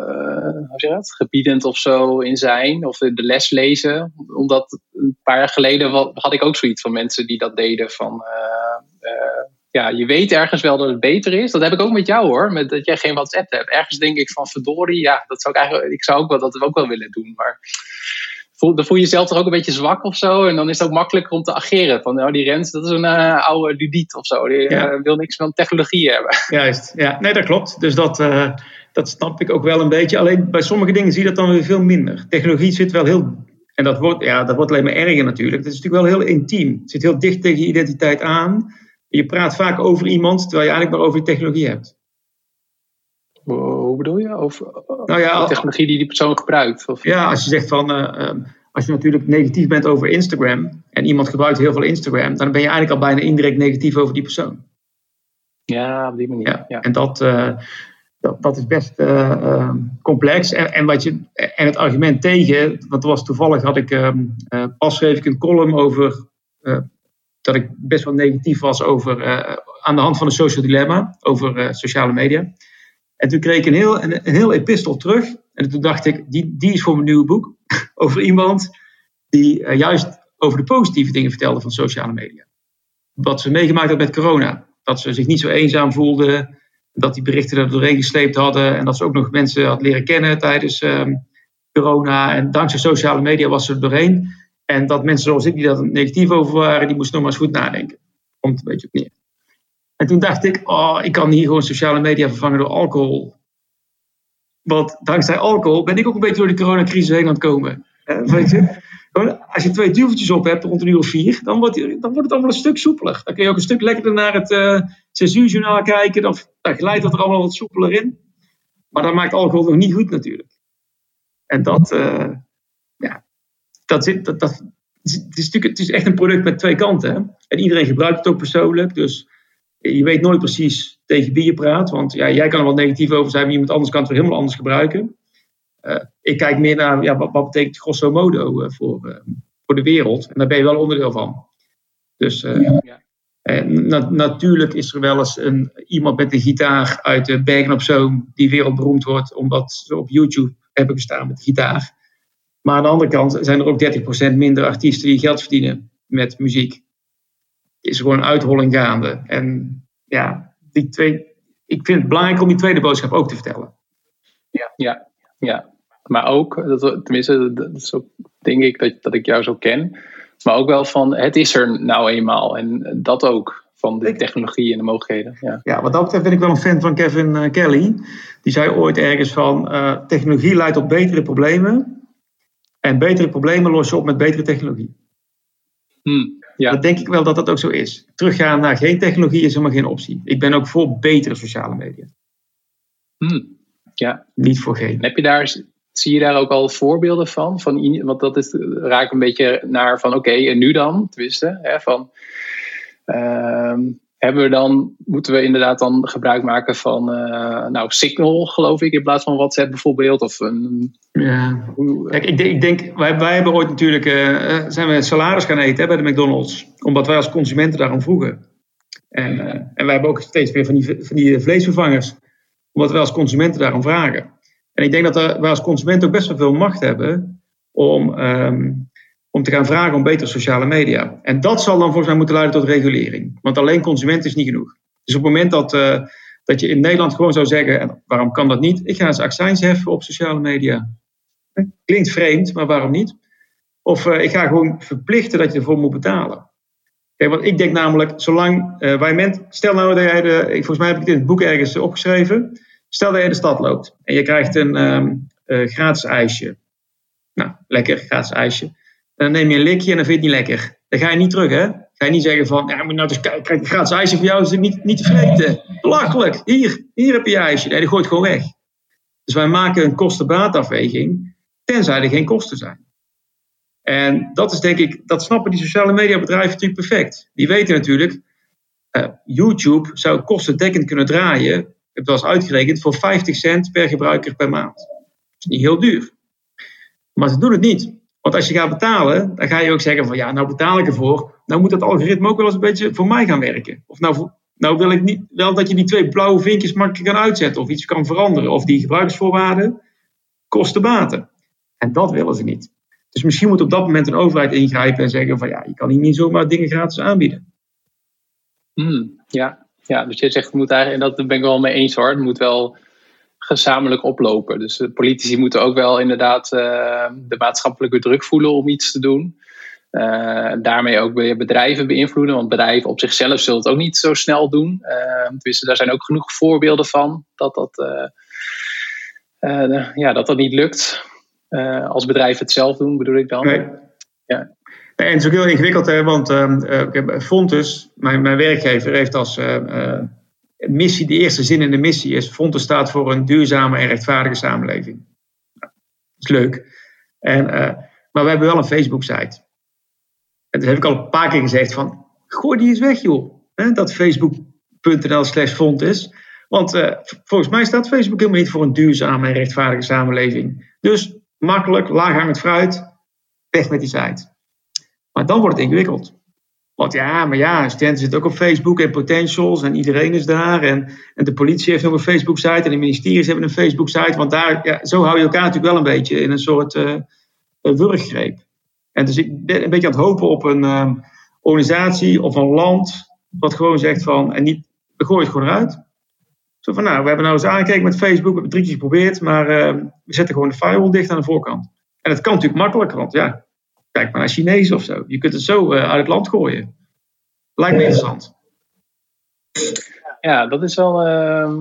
hoe zeg gebiedend of zo in zijn. Of de, les lezen. Omdat een paar jaar geleden had ik ook zoiets van mensen die dat deden. Van ja, je weet ergens wel dat het beter is. Dat heb ik ook met jou hoor, met dat jij geen WhatsApp hebt. Ergens denk ik van verdorie, ja, dat zou ik eigenlijk, ik zou ook wel dat ook wel willen doen. Maar voel, dan voel je jezelf toch ook een beetje zwak of zo. En dan is het ook makkelijker om te ageren. Van nou, die Rens, dat is een uh, oude ludiet of zo. Die uh, wil niks van technologie hebben. Juist, ja, nee, dat klopt. Dus dat, uh, dat snap ik ook wel een beetje. Alleen bij sommige dingen zie je dat dan weer veel minder. Technologie zit wel heel. En dat wordt, ja, dat wordt alleen maar erger natuurlijk. Het is natuurlijk wel heel intiem. Het zit heel dicht tegen je identiteit aan. Je praat vaak over iemand terwijl je eigenlijk maar over je technologie hebt. Bedoel je? Over nou ja, de technologie die die persoon gebruikt? Of? Ja, als je zegt van. Uh, als je natuurlijk negatief bent over Instagram. en iemand gebruikt heel veel Instagram. dan ben je eigenlijk al bijna indirect negatief over die persoon. Ja, op die manier. Ja, ja. En dat, uh, dat, dat, is best uh, complex. En, en, wat je, en het argument tegen. want was toevallig had ik. Ehm, pas schreef ik een column over dat ik best wel negatief was over, aan de hand van een social dilemma, over sociale media. En toen kreeg ik een heel, een, heel epistel terug. En toen dacht ik, die, die is voor mijn nieuwe boek. over iemand die uh, juist over de positieve dingen vertelde van sociale media. Wat ze meegemaakt had met corona. Dat ze zich niet zo eenzaam voelden. Dat die berichten er doorheen gesleept hadden. En dat ze ook nog mensen had leren kennen tijdens ehm, corona. En dankzij sociale media was ze er doorheen. En dat mensen zoals ik, die daar negatief over waren, die moesten nog eens goed nadenken. Komt een beetje op neer. En toen dacht ik, oh, ik kan hier gewoon sociale media vervangen door alcohol. Want dankzij alcohol ben ik ook een beetje door de coronacrisis heen aan het komen. weet je? Als je twee duveltjes op hebt rond een uur of vier, dan wordt, dan wordt het allemaal een stuk soepeler. Dan kun je ook een stuk lekkerder naar het uh, kijken. Dan, dan glijdt dat er allemaal wat soepeler in. Maar dat maakt alcohol nog niet goed natuurlijk. En dat, uh, ja, dat, zit, dat, dat, het, is natuurlijk, het is echt een product met twee kanten. Hè? En iedereen gebruikt het ook persoonlijk. Dus je weet nooit precies tegen wie je praat. Want ja, jij kan er wel negatief over zijn, maar iemand anders kan het weer helemaal anders gebruiken. Uh, ik kijk meer naar ja, wat, wat betekent grosso modo uh, voor, uh, voor de wereld. En daar ben je wel onderdeel van. Dus ja. na, natuurlijk is er wel eens een, iemand met een gitaar uit de Bergen op Zoom die wereldberoemd wordt omdat ze op YouTube hebben gestaan met gitaar. Maar aan de andere kant zijn er ook 30% minder artiesten die geld verdienen met muziek. Is er gewoon een uitholling gaande. En ja, die twee, ik vind het belangrijk om die tweede boodschap ook te vertellen. Ja, ja, ja. Maar ook, dat, tenminste, dat is ook, denk ik dat, dat ik jou zo ken. Maar ook wel van, het is er nou eenmaal. En dat ook, van de technologie en de mogelijkheden. Ja, ja wat dat betreft ben ik wel een fan van Kevin uh, Kelly. Die zei ooit ergens van, uh, technologie leidt tot betere problemen. En betere problemen los je op met betere technologie. Hmm, ja. Dat denk ik wel dat dat ook zo is. Teruggaan naar geen technologie is helemaal geen optie. Ik ben ook voor betere sociale media. Hmm, ja. Niet voor geen. heb je daar, zie je daar ook al voorbeelden van? van want dat is, raakt een beetje naar van oké, en nu dan? Tenminste, hè, van... Ehm, hebben we dan, moeten we inderdaad dan gebruik maken van uh, nou, Signal, geloof ik, in plaats van WhatsApp bijvoorbeeld? Of een, ja. Kijk, ik, denk, ik denk wij, wij hebben ooit natuurlijk, uh, zijn we salaris gaan eten hè, bij de McDonald's, omdat wij als consumenten daarom vroegen. En, uh, en wij hebben ook steeds meer van die, van die vleesvervangers, omdat wij als consumenten daarom vragen. En ik denk dat wij als consumenten ook best wel veel macht hebben om um, om te gaan vragen om betere sociale media. En dat zal dan volgens mij moeten leiden tot regulering. Want alleen consument is niet genoeg. Dus op het moment dat, uh, dat je in Nederland gewoon zou zeggen, en waarom kan dat niet? Ik ga eens accijns heffen op sociale media. Klinkt vreemd, maar waarom niet? Of uh, ik ga gewoon verplichten dat je ervoor moet betalen. Kijk, want ik denk namelijk, zolang wij. Stel nou dat jij de. Volgens mij heb ik dit in het boek ergens opgeschreven. Stel dat je de stad loopt en je krijgt een um, gratis ijsje. Nou, lekker, gratis ijsje dan neem je een likje en dan vind je het niet lekker. Dan ga je niet terug, hè? Ga je niet zeggen van, ja, maar nou dus kijk, een gratis ijsje voor jou, is niet, niet te vreten. Belachelijk, hier, hier heb je je ijsje. Nee, dat gooit gewoon weg. Dus wij maken een kosten-baatafweging, tenzij er geen kosten zijn. En dat is denk ik, dat snappen die sociale mediabedrijven natuurlijk perfect. Die weten natuurlijk, YouTube zou kostendekkend kunnen draaien, ik heb wel eens uitgerekend, voor 50 cent per gebruiker per maand. Dat is niet heel duur. Maar ze doen het niet. Want als je gaat betalen, dan ga je ook zeggen van ja, nou betaal ik ervoor. Nou moet dat algoritme ook wel eens een beetje voor mij gaan werken. Of nou, nou wil ik niet, wel dat je die twee blauwe vinkjes makkelijk kan uitzetten of iets kan veranderen. Of die gebruiksvoorwaarden kosten baten. En dat willen ze niet. Dus misschien moet op dat moment een overheid ingrijpen en zeggen van ja, je kan hier niet zomaar dingen gratis aanbieden. Hmm, ja. ja, dus je zegt, moet eigenlijk, en dat ben ik wel mee eens hoor, het moet wel gezamenlijk oplopen. Dus de politici moeten ook wel inderdaad uh, de maatschappelijke druk voelen om iets te doen. Uh, daarmee ook weer bedrijven beïnvloeden, want bedrijven op zichzelf zullen het ook niet zo snel doen. Dus daar zijn ook genoeg voorbeelden van dat dat, ja, dat, dat niet lukt. als bedrijven het zelf doen, bedoel ik dan. Nee. Ja. En het is ook heel ingewikkeld, hè, want uh, Fontes, mijn, mijn werkgever, heeft als missie, de eerste zin in de missie is: Fontes staat voor een duurzame en rechtvaardige samenleving. dat is leuk. En, uh, maar we hebben wel een Facebook-site. En dat heb ik al een paar keer gezegd: van, gooi die eens weg, joh. Dat facebook.nl/slash Fontes. Want uh, volgens mij staat Facebook helemaal niet voor een duurzame en rechtvaardige samenleving. Dus makkelijk, laaghangend fruit, weg met die site. Maar dan wordt het ingewikkeld. Want ja, maar ja, studenten zitten ook op Facebook en potentials en iedereen is daar. En, en de politie heeft nog een Facebook-site en de ministeries hebben een Facebook-site. Want daar, ja, zo hou je elkaar natuurlijk wel een beetje in een soort uh, wurggreep. En dus ik ben een beetje aan het hopen op een um, organisatie of een land wat gewoon zegt van, en niet, we gooien het gewoon eruit. Zo van, nou, we hebben nou eens aangekeken met Facebook, we hebben drie keer geprobeerd, maar uh, we zetten gewoon de firewall dicht aan de voorkant. En dat kan natuurlijk makkelijker, want ja, Kijk maar naar Chinezen of zo. Je kunt het zo uh, uit het land gooien. Lijkt me interessant. Ja, dat is wel. Uh,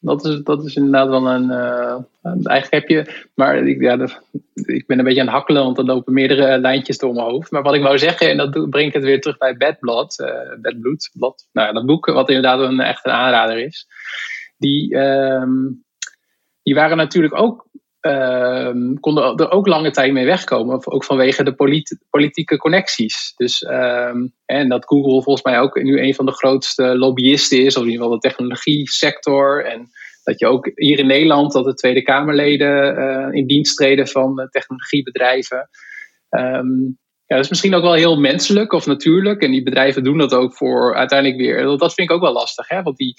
dat, is, dat is inderdaad wel een. Uh, eigenlijk heb je. Maar ik, ja, ik ben een beetje aan het hakkelen, want er lopen meerdere lijntjes door mijn hoofd. Maar wat ik wou zeggen, en dat breng ik het weer terug bij Bad Blood. Uh, Bad Blood. Nou, dat boek, wat inderdaad een, echt een aanrader is. Die, um, die waren natuurlijk ook konden er ook lange tijd mee wegkomen. Ook vanwege de politieke connecties. Dus, um, en dat Google volgens mij ook nu een van de grootste lobbyisten is, of in ieder geval de technologie sector. En dat je ook hier in Nederland, dat de Tweede Kamerleden uh, in dienst treden van technologiebedrijven. Um, ja, dat is misschien ook wel heel menselijk of natuurlijk. En die bedrijven doen dat ook voor uiteindelijk weer. Dat vind ik ook wel lastig, hè? want die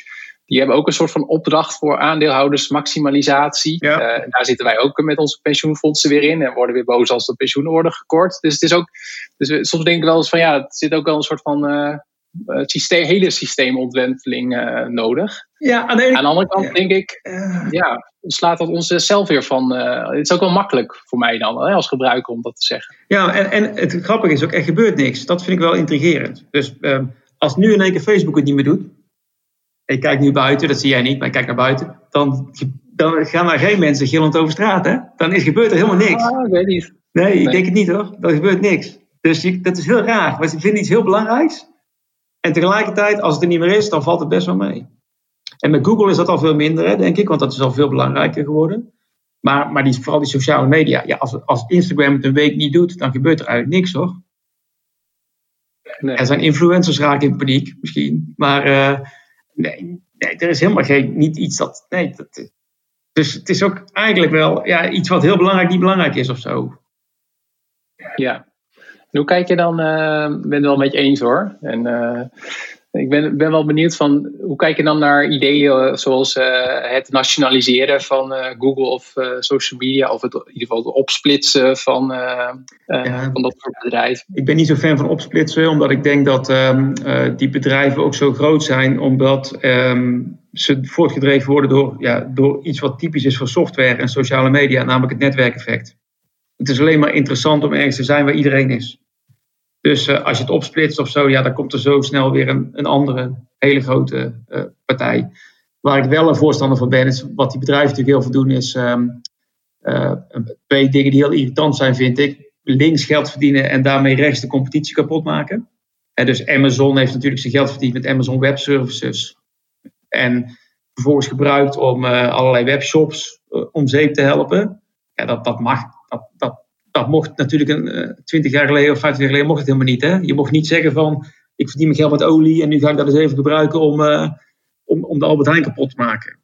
die hebben ook een soort van opdracht voor aandeelhoudersmaximalisatie. Ja. Uh, daar zitten wij ook met onze pensioenfondsen weer in en worden weer boos als de pensioenen worden gekort. Dus het is ook, dus soms denk ik wel eens van ja, het zit ook wel een soort van uh, systeem, hele systeemontwenteling uh, nodig. Ja, aan de, aan de andere kant denk ik, ja, slaat dat ons zelf weer van. het is ook wel makkelijk voor mij dan hè, als gebruiker om dat te zeggen. Ja, en, en het grappige is ook, er gebeurt niks. Dat vind ik wel intrigerend. Dus ehm, als nu in één keer Facebook het niet meer doet, ik kijk nu buiten, dat zie jij niet, maar ik kijk naar buiten. Dan, dan gaan er geen mensen gillend over straat, hè? Dan is, gebeurt er helemaal niks. Ah, ik weet niet. Nee, ik denk het niet hoor. Er gebeurt niks. Dus je, dat is heel raar. Maar ze vinden iets heel belangrijks. En tegelijkertijd, als het er niet meer is, dan valt het best wel mee. En met Google is dat al veel minder, hè, denk ik, want dat is al veel belangrijker geworden. Maar, maar die, vooral die sociale media. Ja, als, als Instagram het een week niet doet, dan gebeurt er eigenlijk niks hoor. Nee. Er zijn influencers raken in paniek, misschien. Maar uh, Nee, nee, er is helemaal geen, niet iets dat. Nee, dat, dus het is ook eigenlijk wel ja, iets wat heel belangrijk niet belangrijk is of zo. Ja. Hoe kijk je dan? Uh, ik ben het wel met je eens hoor. En uh, ik ben, ben wel benieuwd van hoe kijk je dan naar ideeën zoals uh, het nationaliseren van uh, Google of social media, of het, in ieder geval het opsplitsen van, ja, van dat soort bedrijven? Ik ben niet zo fan van opsplitsen, omdat ik denk dat um, die bedrijven ook zo groot zijn, omdat um, ze voortgedreven worden door, ja, door iets wat typisch is voor software en sociale media, namelijk het netwerkeffect. Het is alleen maar interessant om ergens te zijn waar iedereen is. Dus uh, als je het opsplitst of zo, ja, dan komt er zo snel weer een, een andere hele grote uh, partij. Waar ik wel een voorstander van ben, is wat die bedrijven natuurlijk heel veel doen, is um, uh, twee dingen die heel irritant zijn, vind ik. Links geld verdienen en daarmee rechts de competitie kapot maken. En dus Amazon heeft natuurlijk zijn geld verdiend met Amazon Web Services. En vervolgens gebruikt om allerlei webshops om zeep te helpen. Ja, dat, dat mag. Dat, dat, dat mocht natuurlijk een, uh, 20 jaar geleden of 50 jaar geleden mocht het helemaal niet. Hè? Je mocht niet zeggen van ik verdien mijn geld met olie en nu ga ik dat eens even gebruiken om, om, om de Albert Heijn kapot te maken.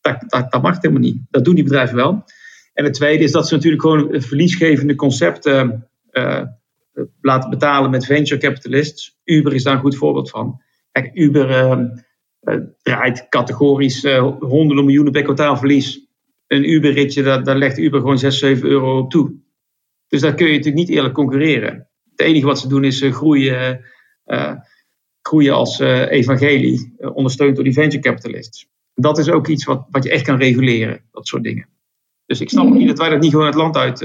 Dat, dat, dat mag helemaal niet. Dat doen die bedrijven wel. En het tweede is dat ze natuurlijk gewoon verliesgevende concepten laten betalen met venture capitalists. Uber is daar een goed voorbeeld van. Kijk, Uber uh, draait categorisch honderden miljoenen per kwartaal verlies. Een Uber-ritje, daar, daar legt Uber gewoon 6, 7 euro op toe. Dus daar kun je natuurlijk niet eerlijk concurreren. Het enige wat ze doen is uh, groeien, groeien als evangelie, ondersteund door die venture capitalists. Dat is ook iets wat, wat je echt kan reguleren, dat soort dingen. Dus ik snap niet dat wij dat niet gewoon het land uit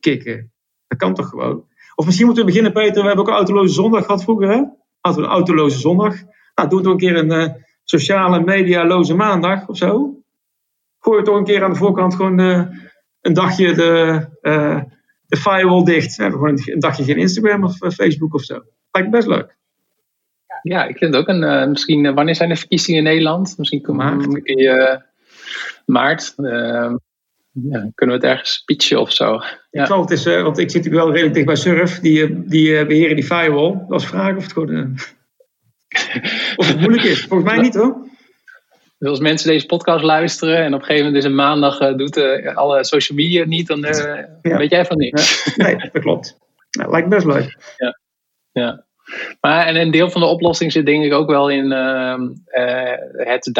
kicken. Dat kan toch gewoon? Of misschien moeten we beginnen, Peter. We hebben ook een autoloze zondag gehad vroeger, hè? Hadden we een autoloze zondag. Nou, doe toch een keer een sociale medialoze maandag of zo. Gooi toch een keer aan de voorkant gewoon een dagje de, de firewall dicht. We hebben gewoon een, dagje geen Instagram of Facebook of zo. Lijkt best leuk. Ja, ik vind het ook een. misschien, wanneer zijn de verkiezingen in Nederland? Misschien we maart. maart ja, kunnen we het ergens pitchen of zo? Ja. Ik het is, uh, want ik zit natuurlijk wel redelijk dicht bij Surf. Die, eh, die uh, beheren die firewall. Dat was vragen of het gewoon. of het moeilijk is. Volgens mij niet hoor. Dus als mensen deze podcast luisteren en op een gegeven moment is een maandag doet alle social media niet, dan weet jij van niks. nee, dat klopt. Nou, lijkt best leuk. Ja. ja. Maar en een deel van de oplossing zit denk ik ook wel in ehm, het,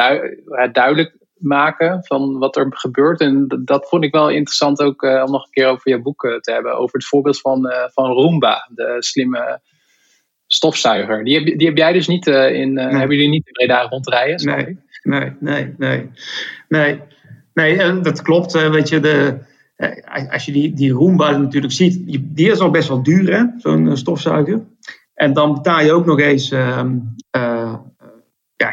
het duidelijk maken van wat er gebeurt. En dat vond ik wel interessant ook om nog een keer over je boek te hebben. Over het voorbeeld van, van Roomba, de slimme stofzuiger. Die heb, die heb jij dus niet in, nee. hebben jullie niet in Breda rondrijden? Nee, nee, nee, nee. Nee, nee dat klopt. weet je, de, als je die, die Roomba natuurlijk ziet, die, is al best wel duur, hè, zo'n stofzuiger. En dan betaal je ook nog eens ehm, ja,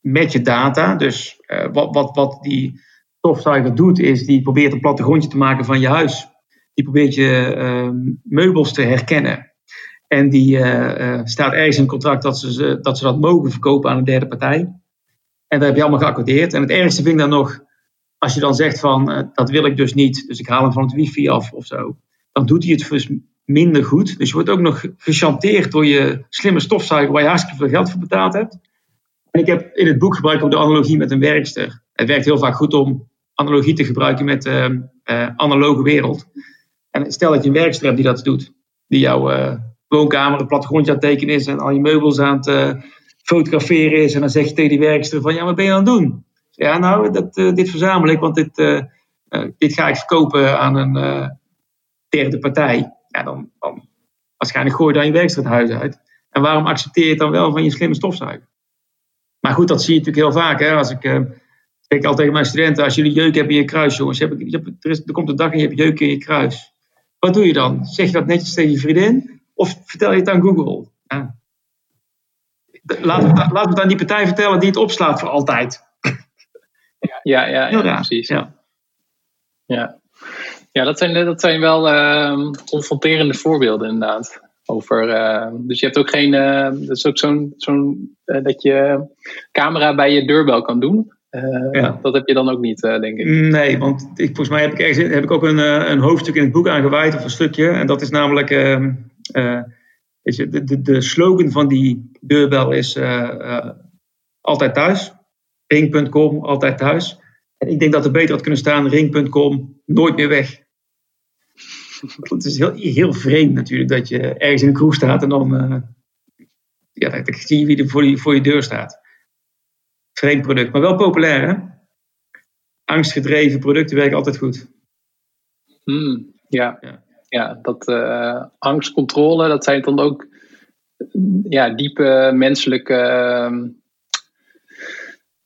met je data. Dus wat, wat, wat die stofzuiger doet, is die probeert een plattegrondje te maken van je huis. Die probeert je uh, meubels te herkennen. En die staat ergens in contract dat ze, dat ze dat mogen verkopen aan een derde partij. En dat heb je allemaal geaccordeerd. En het ergste vind ik dan nog, als je dan zegt van dat wil ik dus niet, dus ik haal hem van het wifi af of zo. Dan doet hij het dus minder goed. Dus je wordt ook nog gechanteerd door je slimme stofzuiger waar je hartstikke veel geld voor betaald hebt. En ik heb in het boek gebruik ook de analogie met een werkster. Het werkt heel vaak goed om analogie te gebruiken met de uh, uh, analoge wereld. En stel dat je een werkster hebt die dat doet. Die jouw uh, woonkamer een plattegrondje aan het tekenen is en al je meubels aan het fotograferen is. En dan zeg je tegen die werkster van, ja, wat ben je aan het doen? Ja, nou, dat, dit verzamel ik, want dit, dit ga ik verkopen aan een derde partij. Ja, dan, dan waarschijnlijk gooi je dan je werkster het huis uit. En waarom accepteer je het dan wel van je slimme stofzuiger? Maar goed, dat zie je natuurlijk heel vaak. Hè? Als ik, uh, zeg altijd tegen mijn studenten, als jullie jeuk hebben in je kruis, jongens, je hebt, er, komt een dag en je hebt jeuk in je kruis. Wat doe je dan? Zeg je dat netjes tegen je vriendin? Of vertel je het aan Google? Laat, het, laat het aan die partij vertellen die het opslaat voor altijd. Ja, ja, ja, ja precies. Ja. ja. Ja, dat zijn, dat zijn wel uh, confronterende voorbeelden inderdaad. Over, uh, dus je hebt ook geen, uh, dat is ook zo'n, zo'n uh, dat je camera bij je deurbel kan doen. Ja. Dat heb je dan ook niet, denk ik. Nee, want ik, volgens mij heb ik, ergens, heb ik ook een, een hoofdstuk in het boek aangeweid, of een stukje. En dat is namelijk, ehm, je, de, de, de, slogan van die deurbel is altijd thuis. Ring.com, altijd thuis. En ik denk dat er beter had kunnen staan, ring.com, nooit meer weg. Het is heel, heel vreemd natuurlijk dat je ergens in een kroeg staat en dan, uh, ja, dan zie je wie er voor je, voor je deur staat. Vreemd product, maar wel populair hè? Angstgedreven producten werken altijd goed. Hmm, ja. ja. Ja, dat uh, angstcontrole, dat zijn dan ook ja, diepe menselijke uh,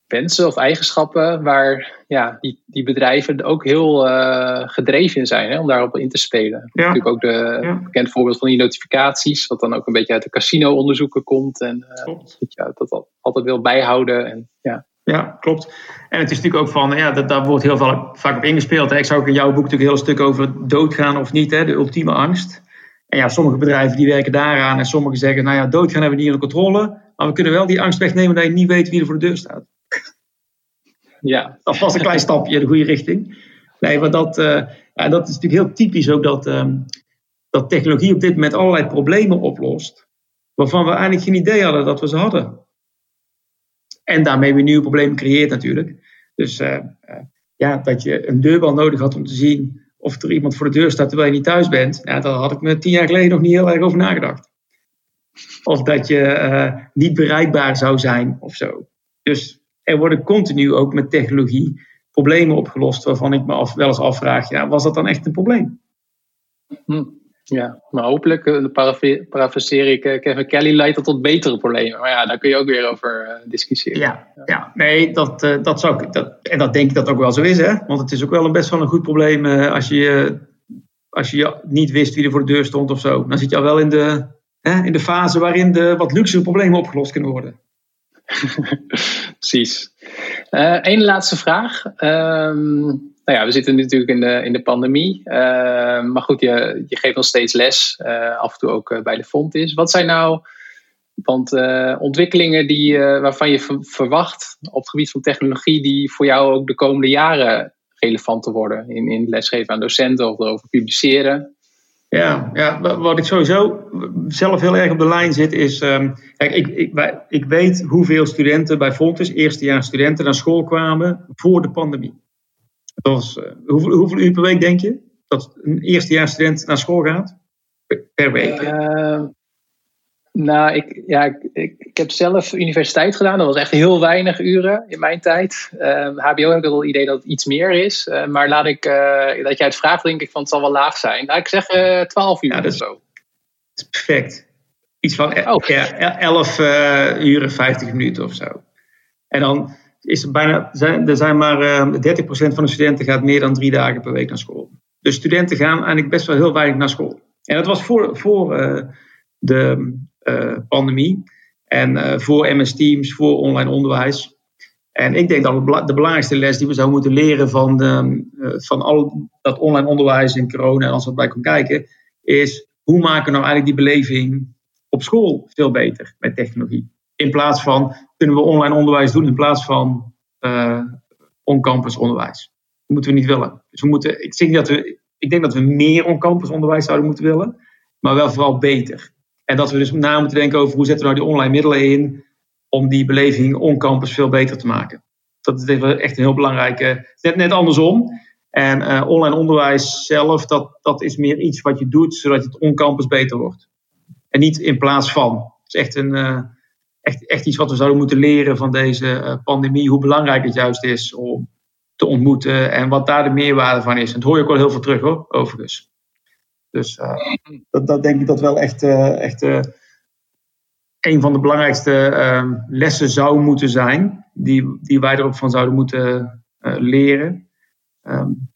wensen of eigenschappen waar ja, die, die bedrijven ook heel uh, gedreven in zijn hè, om daarop in te spelen. Ja. Natuurlijk ook de ja. bekend voorbeeld van die notificaties, wat dan ook een beetje uit de casino-onderzoeken komt en uh, dat je dat altijd wil bijhouden. En, ja. Ja, klopt. En het is natuurlijk ook van, ja, dat, daar wordt heel vaak, vaak op ingespeeld. Hè. Ik zou ook in jouw boek natuurlijk heel stuk over doodgaan of niet, hè, de ultieme angst. En ja, sommige bedrijven die werken daaraan en sommigen zeggen, nou ja, doodgaan hebben we niet onder controle, maar we kunnen wel die angst wegnemen dat je niet weet wie er voor de deur staat. Ja. Dat was een klein stapje in de goede richting. Nee, maar dat, uh, ja, dat is natuurlijk heel typisch ook dat, um, dat technologie op dit moment allerlei problemen oplost. waarvan we eigenlijk geen idee hadden dat we ze hadden. En daarmee weer nieuwe problemen creëert natuurlijk. Dus uh, ja, dat je een deurbel nodig had om te zien of er iemand voor de deur staat terwijl je niet thuis bent. Ja, daar had ik me tien jaar geleden nog niet heel erg over nagedacht. Of dat je uh, niet bereikbaar zou zijn of zo. Dus er worden continu ook met technologie problemen opgelost waarvan ik me af, wel eens afvraag, ja, was dat dan echt een probleem? Hm. Ja, maar hopelijk, uh, parafraseer ik uh, Kevin Kelly, leidt dat tot betere problemen. Maar ja, daar kun je ook weer over uh, discussiëren. Ja, ja, nee, dat, dat zou ik, dat, en dat denk ik dat ook wel zo is, hè? Want het is ook wel een best wel een goed probleem als je, als je niet wist wie er voor de deur stond of zo. Dan zit je al wel in de, hè, in de fase waarin de wat luxe problemen opgelost kunnen worden. Precies. Eén laatste vraag. Um, nou ja, we zitten natuurlijk in de, in de pandemie. Uh, maar goed, je, je geeft nog steeds les, uh, af en toe ook uh, bij de Fontis. Wat zijn nou want, ontwikkelingen die, waarvan je verwacht op het gebied van technologie, die voor jou ook de komende jaren relevant te worden in, in lesgeven aan docenten of erover publiceren? Ja, ja, wat ik sowieso zelf heel erg op de lijn zit is. Um, kijk, ik, ik, ik weet hoeveel studenten bij Fontis, eerstejaars studenten, naar school kwamen voor de pandemie. Uh, hoeveel, hoeveel uur per week denk je dat een eerstejaarsstudent naar school gaat? Per week? Uh, nou, ik, ja, ik, ik, ik, heb zelf universiteit gedaan. Dat was echt heel weinig uren in mijn tijd. Uh, HBO heb ik wel het idee dat het iets meer is. Uh, maar laat ik, dat jij het vraagt, denk ik van het zal wel laag zijn. Ik zeg 12 uur ja, dat is, zo. Dat is perfect. Iets van oh. ja, 11 uur 50 minuten of zo. En dan is er bijna, zijn, er zijn maar uh, ehm, 30% van de studenten gaat meer dan drie dagen per week naar school. Dus studenten gaan eigenlijk best wel heel weinig naar school. En dat was voor, voor uh, de uh, pandemie en uh, voor MS Teams, voor online onderwijs. En ik denk dat de belangrijkste les die we zouden moeten leren van, de, van al dat online onderwijs in corona en als we bij kunnen kijken, is hoe maken we nou eigenlijk die beleving op school veel beter met technologie. In plaats van kunnen we online onderwijs doen in plaats van uh, on-campus onderwijs. Dat moeten we niet willen. Dus we moeten, ik, denk dat we, ik denk dat we meer on-campus onderwijs zouden moeten willen, maar wel vooral beter. En dat we dus na moeten denken over hoe zetten we nou die online middelen in om die beleving on-campus veel beter te maken. Dat is echt een heel belangrijke. Net, net andersom. En uh, online onderwijs zelf, dat, dat is meer iets wat je doet zodat het on-campus beter wordt. En niet in plaats van. Het is echt een. Uh, echt, echt iets wat we zouden moeten leren van deze eh, pandemie. Hoe belangrijk het juist is om te ontmoeten en wat daar de meerwaarde van is. En dat hoor je ook wel heel veel terug hoor, overigens. Dus uh, dat, denk ik dat wel echt, uh, echt een van de belangrijkste ehm, lessen zou moeten zijn. Die, die wij er ook van zouden moeten leren. Um,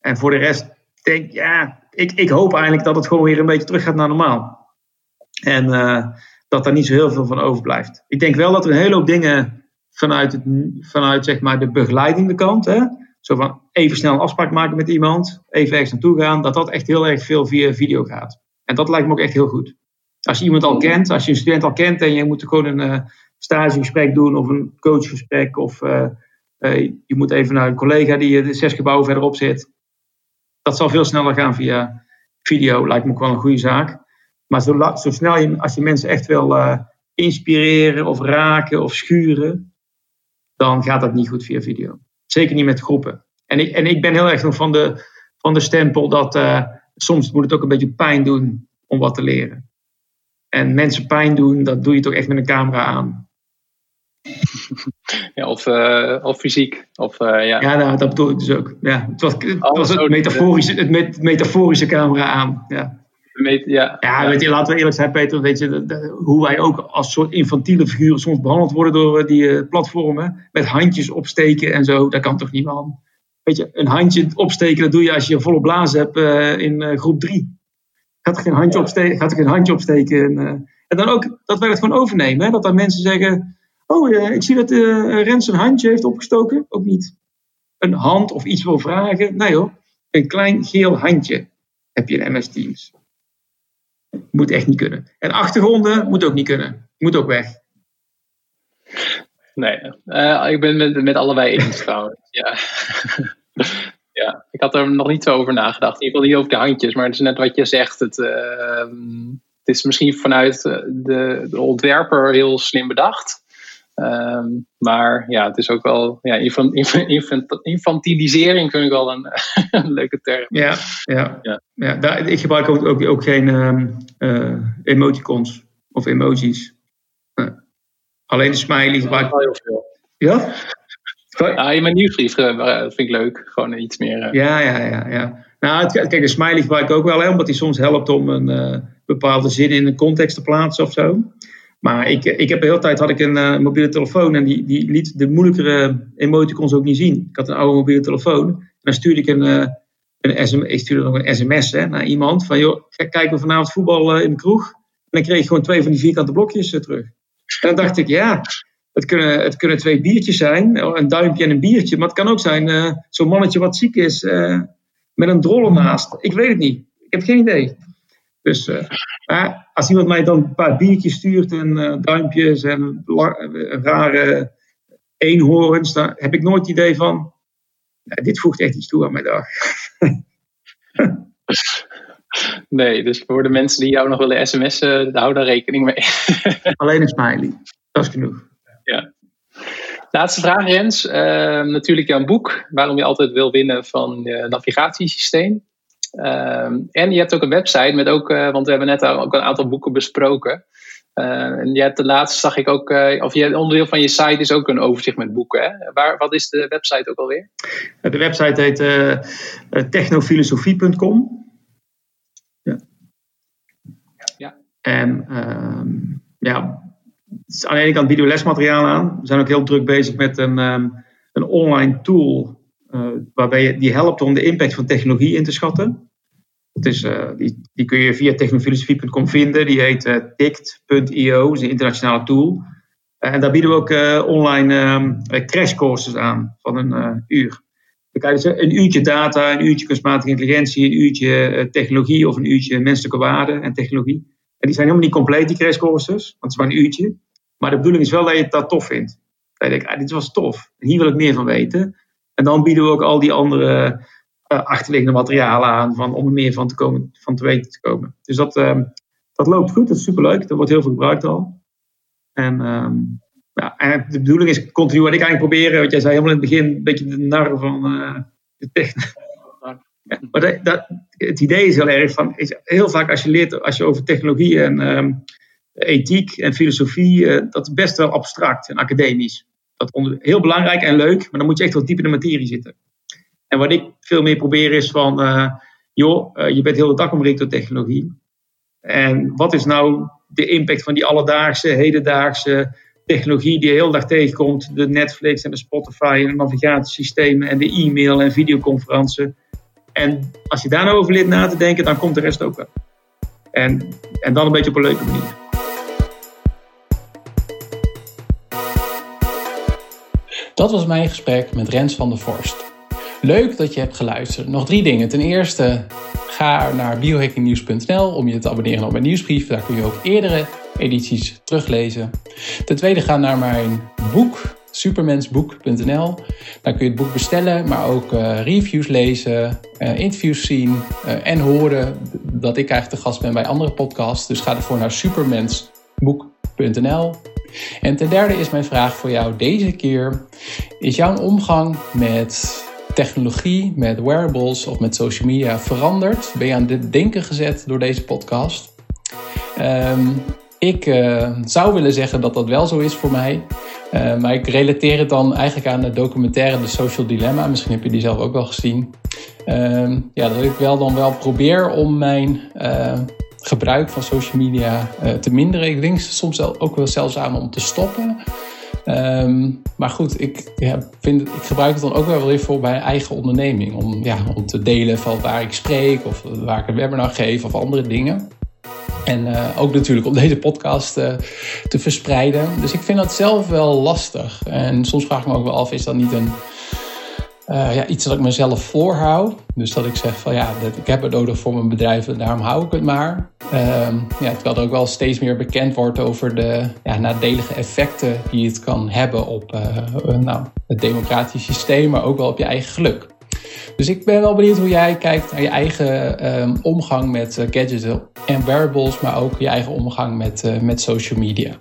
en voor de rest denk ja, ik, ik hoop eigenlijk dat het gewoon weer een beetje terug gaat naar normaal. En dat daar niet zo heel veel van overblijft. Ik denk wel dat er een hele hoop dingen vanuit, het, vanuit zeg maar de begeleidende kant, hè, zo van even snel een afspraak maken met iemand, even ergens naartoe gaan, dat dat echt heel erg veel via video gaat. En dat lijkt me ook echt heel goed. Als je iemand al kent, als je een student al kent en je moet gewoon een uh, stagegesprek doen of een coachgesprek of uh, uh, je moet even naar een collega die de zes gebouwen verderop zit. Dat zal veel sneller gaan via video, lijkt me ook wel een goede zaak. Maar zo, zo snel je, als je mensen echt wil uh, inspireren of raken of schuren, dan gaat dat niet goed via video. Zeker niet met groepen. En ik, en ik ben heel erg nog van de, van de stempel dat uh, soms moet het ook een beetje pijn doen om wat te leren. En mensen pijn doen, dat doe je toch echt met een camera aan. Ja, of, uh, of fysiek. Of, ja, ja nou, dat bedoel ik dus ook. Ja, het was, het, was het, metaforische, het metaforische camera aan. Ja ja, ja, Weet je, laten we eerlijk zijn, Peter. Weet je, hoe wij ook als soort infantiele figuren soms behandeld worden door eh, die uh, platformen. Met handjes opsteken en zo. Dat kan toch niet, man? Weet je, een handje opsteken, dat doe je als je volle blazen hebt uh, in groep 3. Gaat er geen handje opsteken? Gaat er geen handje opsteken? En, en dan ook dat wij het gewoon overnemen. Hè? Dat dan mensen zeggen: Oh, ik zie dat Rens een handje heeft opgestoken. Ook niet. Een hand of iets wil vragen. Nee hoor, een klein geel handje heb je in MS Teams. Moet echt niet kunnen. En achtergronden moet ook niet kunnen. Moet ook weg. Nee, uh, ik ben het met, met allebei eens trouwens. Ja. ja, ik had er nog niet zo over nagedacht. In ieder geval niet over de handjes, maar het is net wat je zegt. Het, uh, is misschien vanuit de, de ontwerper heel slim bedacht. Ehm, maar ja, het is ook wel. Ja, infant, infant, infantilisering vind ik wel een, een, leuke term. Ja, ja. ja. ja daar, ik gebruik ook, ook, ook geen uh, emoticons of emojis. alleen de smiley gebruik ik. Heel veel. Ja? Ja, in mijn nieuwsbrief uh, vind ik leuk. Gewoon iets meer. Uh... Ja, ja, ja. ja. Nou, kijk, de smiley gebruik ik ook wel, hè, omdat die soms helpt om een bepaalde zin in een context te plaatsen of zo. Maar ik, ik heb de hele tijd had ik een uh, mobiele telefoon en die, die liet de moeilijkere emoticons ook niet zien. Ik had een oude mobiele telefoon en dan stuurde ik een, uh, een stuurde nog een sms hè, naar iemand van joh, kijken we vanavond voetbal uh, in de kroeg. En dan kreeg ik gewoon twee van die vierkante blokjes terug. En dan dacht ik, ja, het kunnen, het kunnen twee biertjes zijn, een duimpje en een biertje. Maar het kan ook zijn zo'n mannetje wat ziek is met een drol ernaast. Ik weet het niet. Ik heb geen idee. Dus als iemand mij dan een paar biertjes stuurt en uh, duimpjes en rare eenhoorns, dan heb ik nooit het idee van, dit voegt echt iets toe aan mijn dag. nee, dus voor de mensen die jou nog willen sms'en, hou daar rekening mee. Alleen een smiley, dat is genoeg. Ja. Laatste vraag, Rens. Uh, natuurlijk jouw boek, waarom je altijd wil winnen van je navigatiesysteem. Ehm, en je hebt ook een website met ook, uh, want we hebben net ook een aantal boeken besproken. Uh, en je hebt de laatste, zag ik ook, uh, of je, onderdeel van je site is ook een overzicht met boeken. Hè? Waar, wat is de website ook alweer? De website heet technofilosofie.com. Ja. ja. En um, ja, aan de ene kant bieden we lesmateriaal aan. We zijn ook heel druk bezig met een, um, een online tool waarbij je, die helpt om de impact van technologie in te schatten. Dus, die, die, kun je via technofilosofie.com vinden. Die heet tict.io, is een internationale tool. En daar bieden we ook online uh, crashcourses aan van een uur. Dan krijg je een uurtje data, een uurtje kunstmatige intelligentie, een uurtje technologie of een uurtje menselijke waarde en technologie. En die zijn helemaal niet compleet, die crashcourses, want het is maar een uurtje. Maar de bedoeling is wel dat je dat tof vindt. Dat je denkt, ah, dit was tof, hier wil ik meer van weten. En dan bieden we ook al die andere uh, achterliggende materialen aan van, om er meer van te, komen, van te weten te komen. Dus dat, uh, dat loopt goed, dat is superleuk. Dat wordt heel veel gebruikt al. En, um, ja, en de bedoeling is continu wat ik eigenlijk proberen, want jij zei helemaal in het begin een beetje de nar van uh, de techniek. Ja, maar dat, dat, het idee is heel erg van, is heel vaak als je leert, als je over technologie en um, ethiek en filosofie, dat is best wel abstract en academisch. Dat is heel belangrijk en leuk, maar dan moet je echt wel diep in de materie zitten. En wat ik veel meer probeer is van, uh, joh, uh, je bent heel de dag omringd door technologie. En wat is nou de impact van die alledaagse, hedendaagse technologie die je heel dag tegenkomt? De Netflix en de Spotify en de navigatiesystemen en de e-mail en videoconferenties. En als je daar nou over leert na te denken, dan komt de rest ook wel. En, en dan een beetje op een leuke manier. Dat was mijn gesprek met Rens van der Vorst. Leuk dat je hebt geluisterd. Nog drie dingen. Ten eerste, ga naar biohackingnieuws.nl om je te abonneren op mijn nieuwsbrief. Daar kun je ook eerdere edities teruglezen. Ten tweede, ga naar mijn boek, supermensboek.nl. Daar kun je het boek bestellen, maar ook uh, reviews lezen, uh, interviews zien uh, en horen dat ik eigenlijk de gast ben bij andere podcasts. Dus ga ervoor naar supermensboek.nl. En ten derde is mijn vraag voor jou deze keer: is jouw omgang met technologie, met wearables of met social media veranderd? Ben je aan het denken gezet door deze podcast? Um, ik uh, zou willen zeggen dat dat wel zo is voor mij. Uh, maar ik relateer het dan eigenlijk aan de documentaire The Social Dilemma. Misschien heb je die zelf ook wel gezien. Uh, ja, dat ik wel dan wel probeer om mijn eh, gebruik van social media te minderen. Ik denk soms ook wel zelfs aan om te stoppen. Um, maar goed, ik, vind, ik gebruik het dan ook wel weer voor mijn eigen onderneming. Om, ja, om te delen van waar ik spreek of waar ik een webinar geef of andere dingen. En uh, ook natuurlijk om deze podcast uh, te verspreiden. Dus ik vind dat zelf wel lastig. En soms vraag ik me ook wel af, is dat niet een uh, ja, iets dat ik mezelf voorhoud. Dus dat ik zeg van ja, dat, ik heb het nodig voor mijn bedrijf en daarom hou ik het maar. Um, ja, terwijl er ook wel steeds meer bekend wordt over de ja, nadelige effecten die het kan hebben op uh, nou, het democratisch systeem, maar ook wel op je eigen geluk. Dus ik ben wel benieuwd hoe jij kijkt naar je eigen ehm, omgang met gadgets en wearables, maar ook je eigen omgang met, met social media.